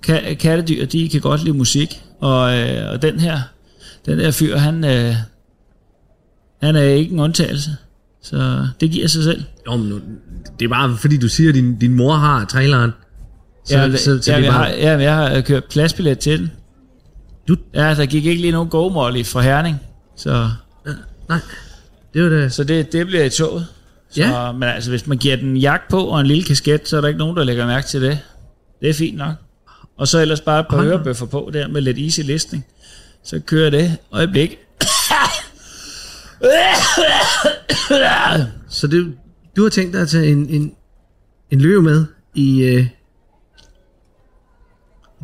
Ka- kattedyr, de kan godt lide musik, og, øh, og den her, den der fyr, han, øh, han er ikke en undtagelse. Så det giver sig selv. Jo, men nu, det er bare fordi, du siger, at din, din mor har traileren. Så, ja, så, så, ja, det er jeg, bare... har, ja, jeg har kørt pladsbillet til den. Du- Ja, der gik ikke lige nogen go fra Herning. Så, Nej, det var det. så det, det bliver i toget. Så, Ja. Men altså, hvis man giver den jakke på og en lille kasket, så er der ikke nogen, der lægger mærke til det. Det er fint nok. Og så ellers bare et par hørebøffer på der med lidt easy listening. Så kører det. Øjeblik. Så det, du har tænkt dig at tage en, en, en løve med i øh,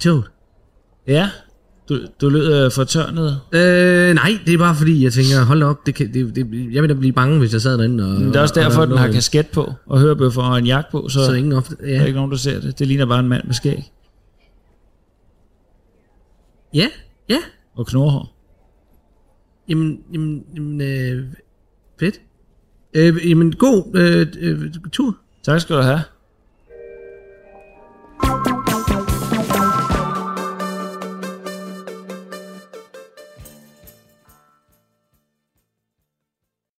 toget? Ja, du, du lød øh, fortørnet. Øh, nej, det er bare fordi, jeg tænker, hold op, det kan, det, det, jeg vil da blive bange, hvis jeg sad derinde. Og, Men det er også og- derfor, og at den har kasket på og hørebøffer og en jakke på, så, Så ingen ofte, der er ja. ikke nogen, der ser det. Det ligner bare en mand med skæg ja, ja, og knorhår. jamen, jamen, jamen øh, fedt. Øh, jamen, god øh, øh, tur. Tak skal du have.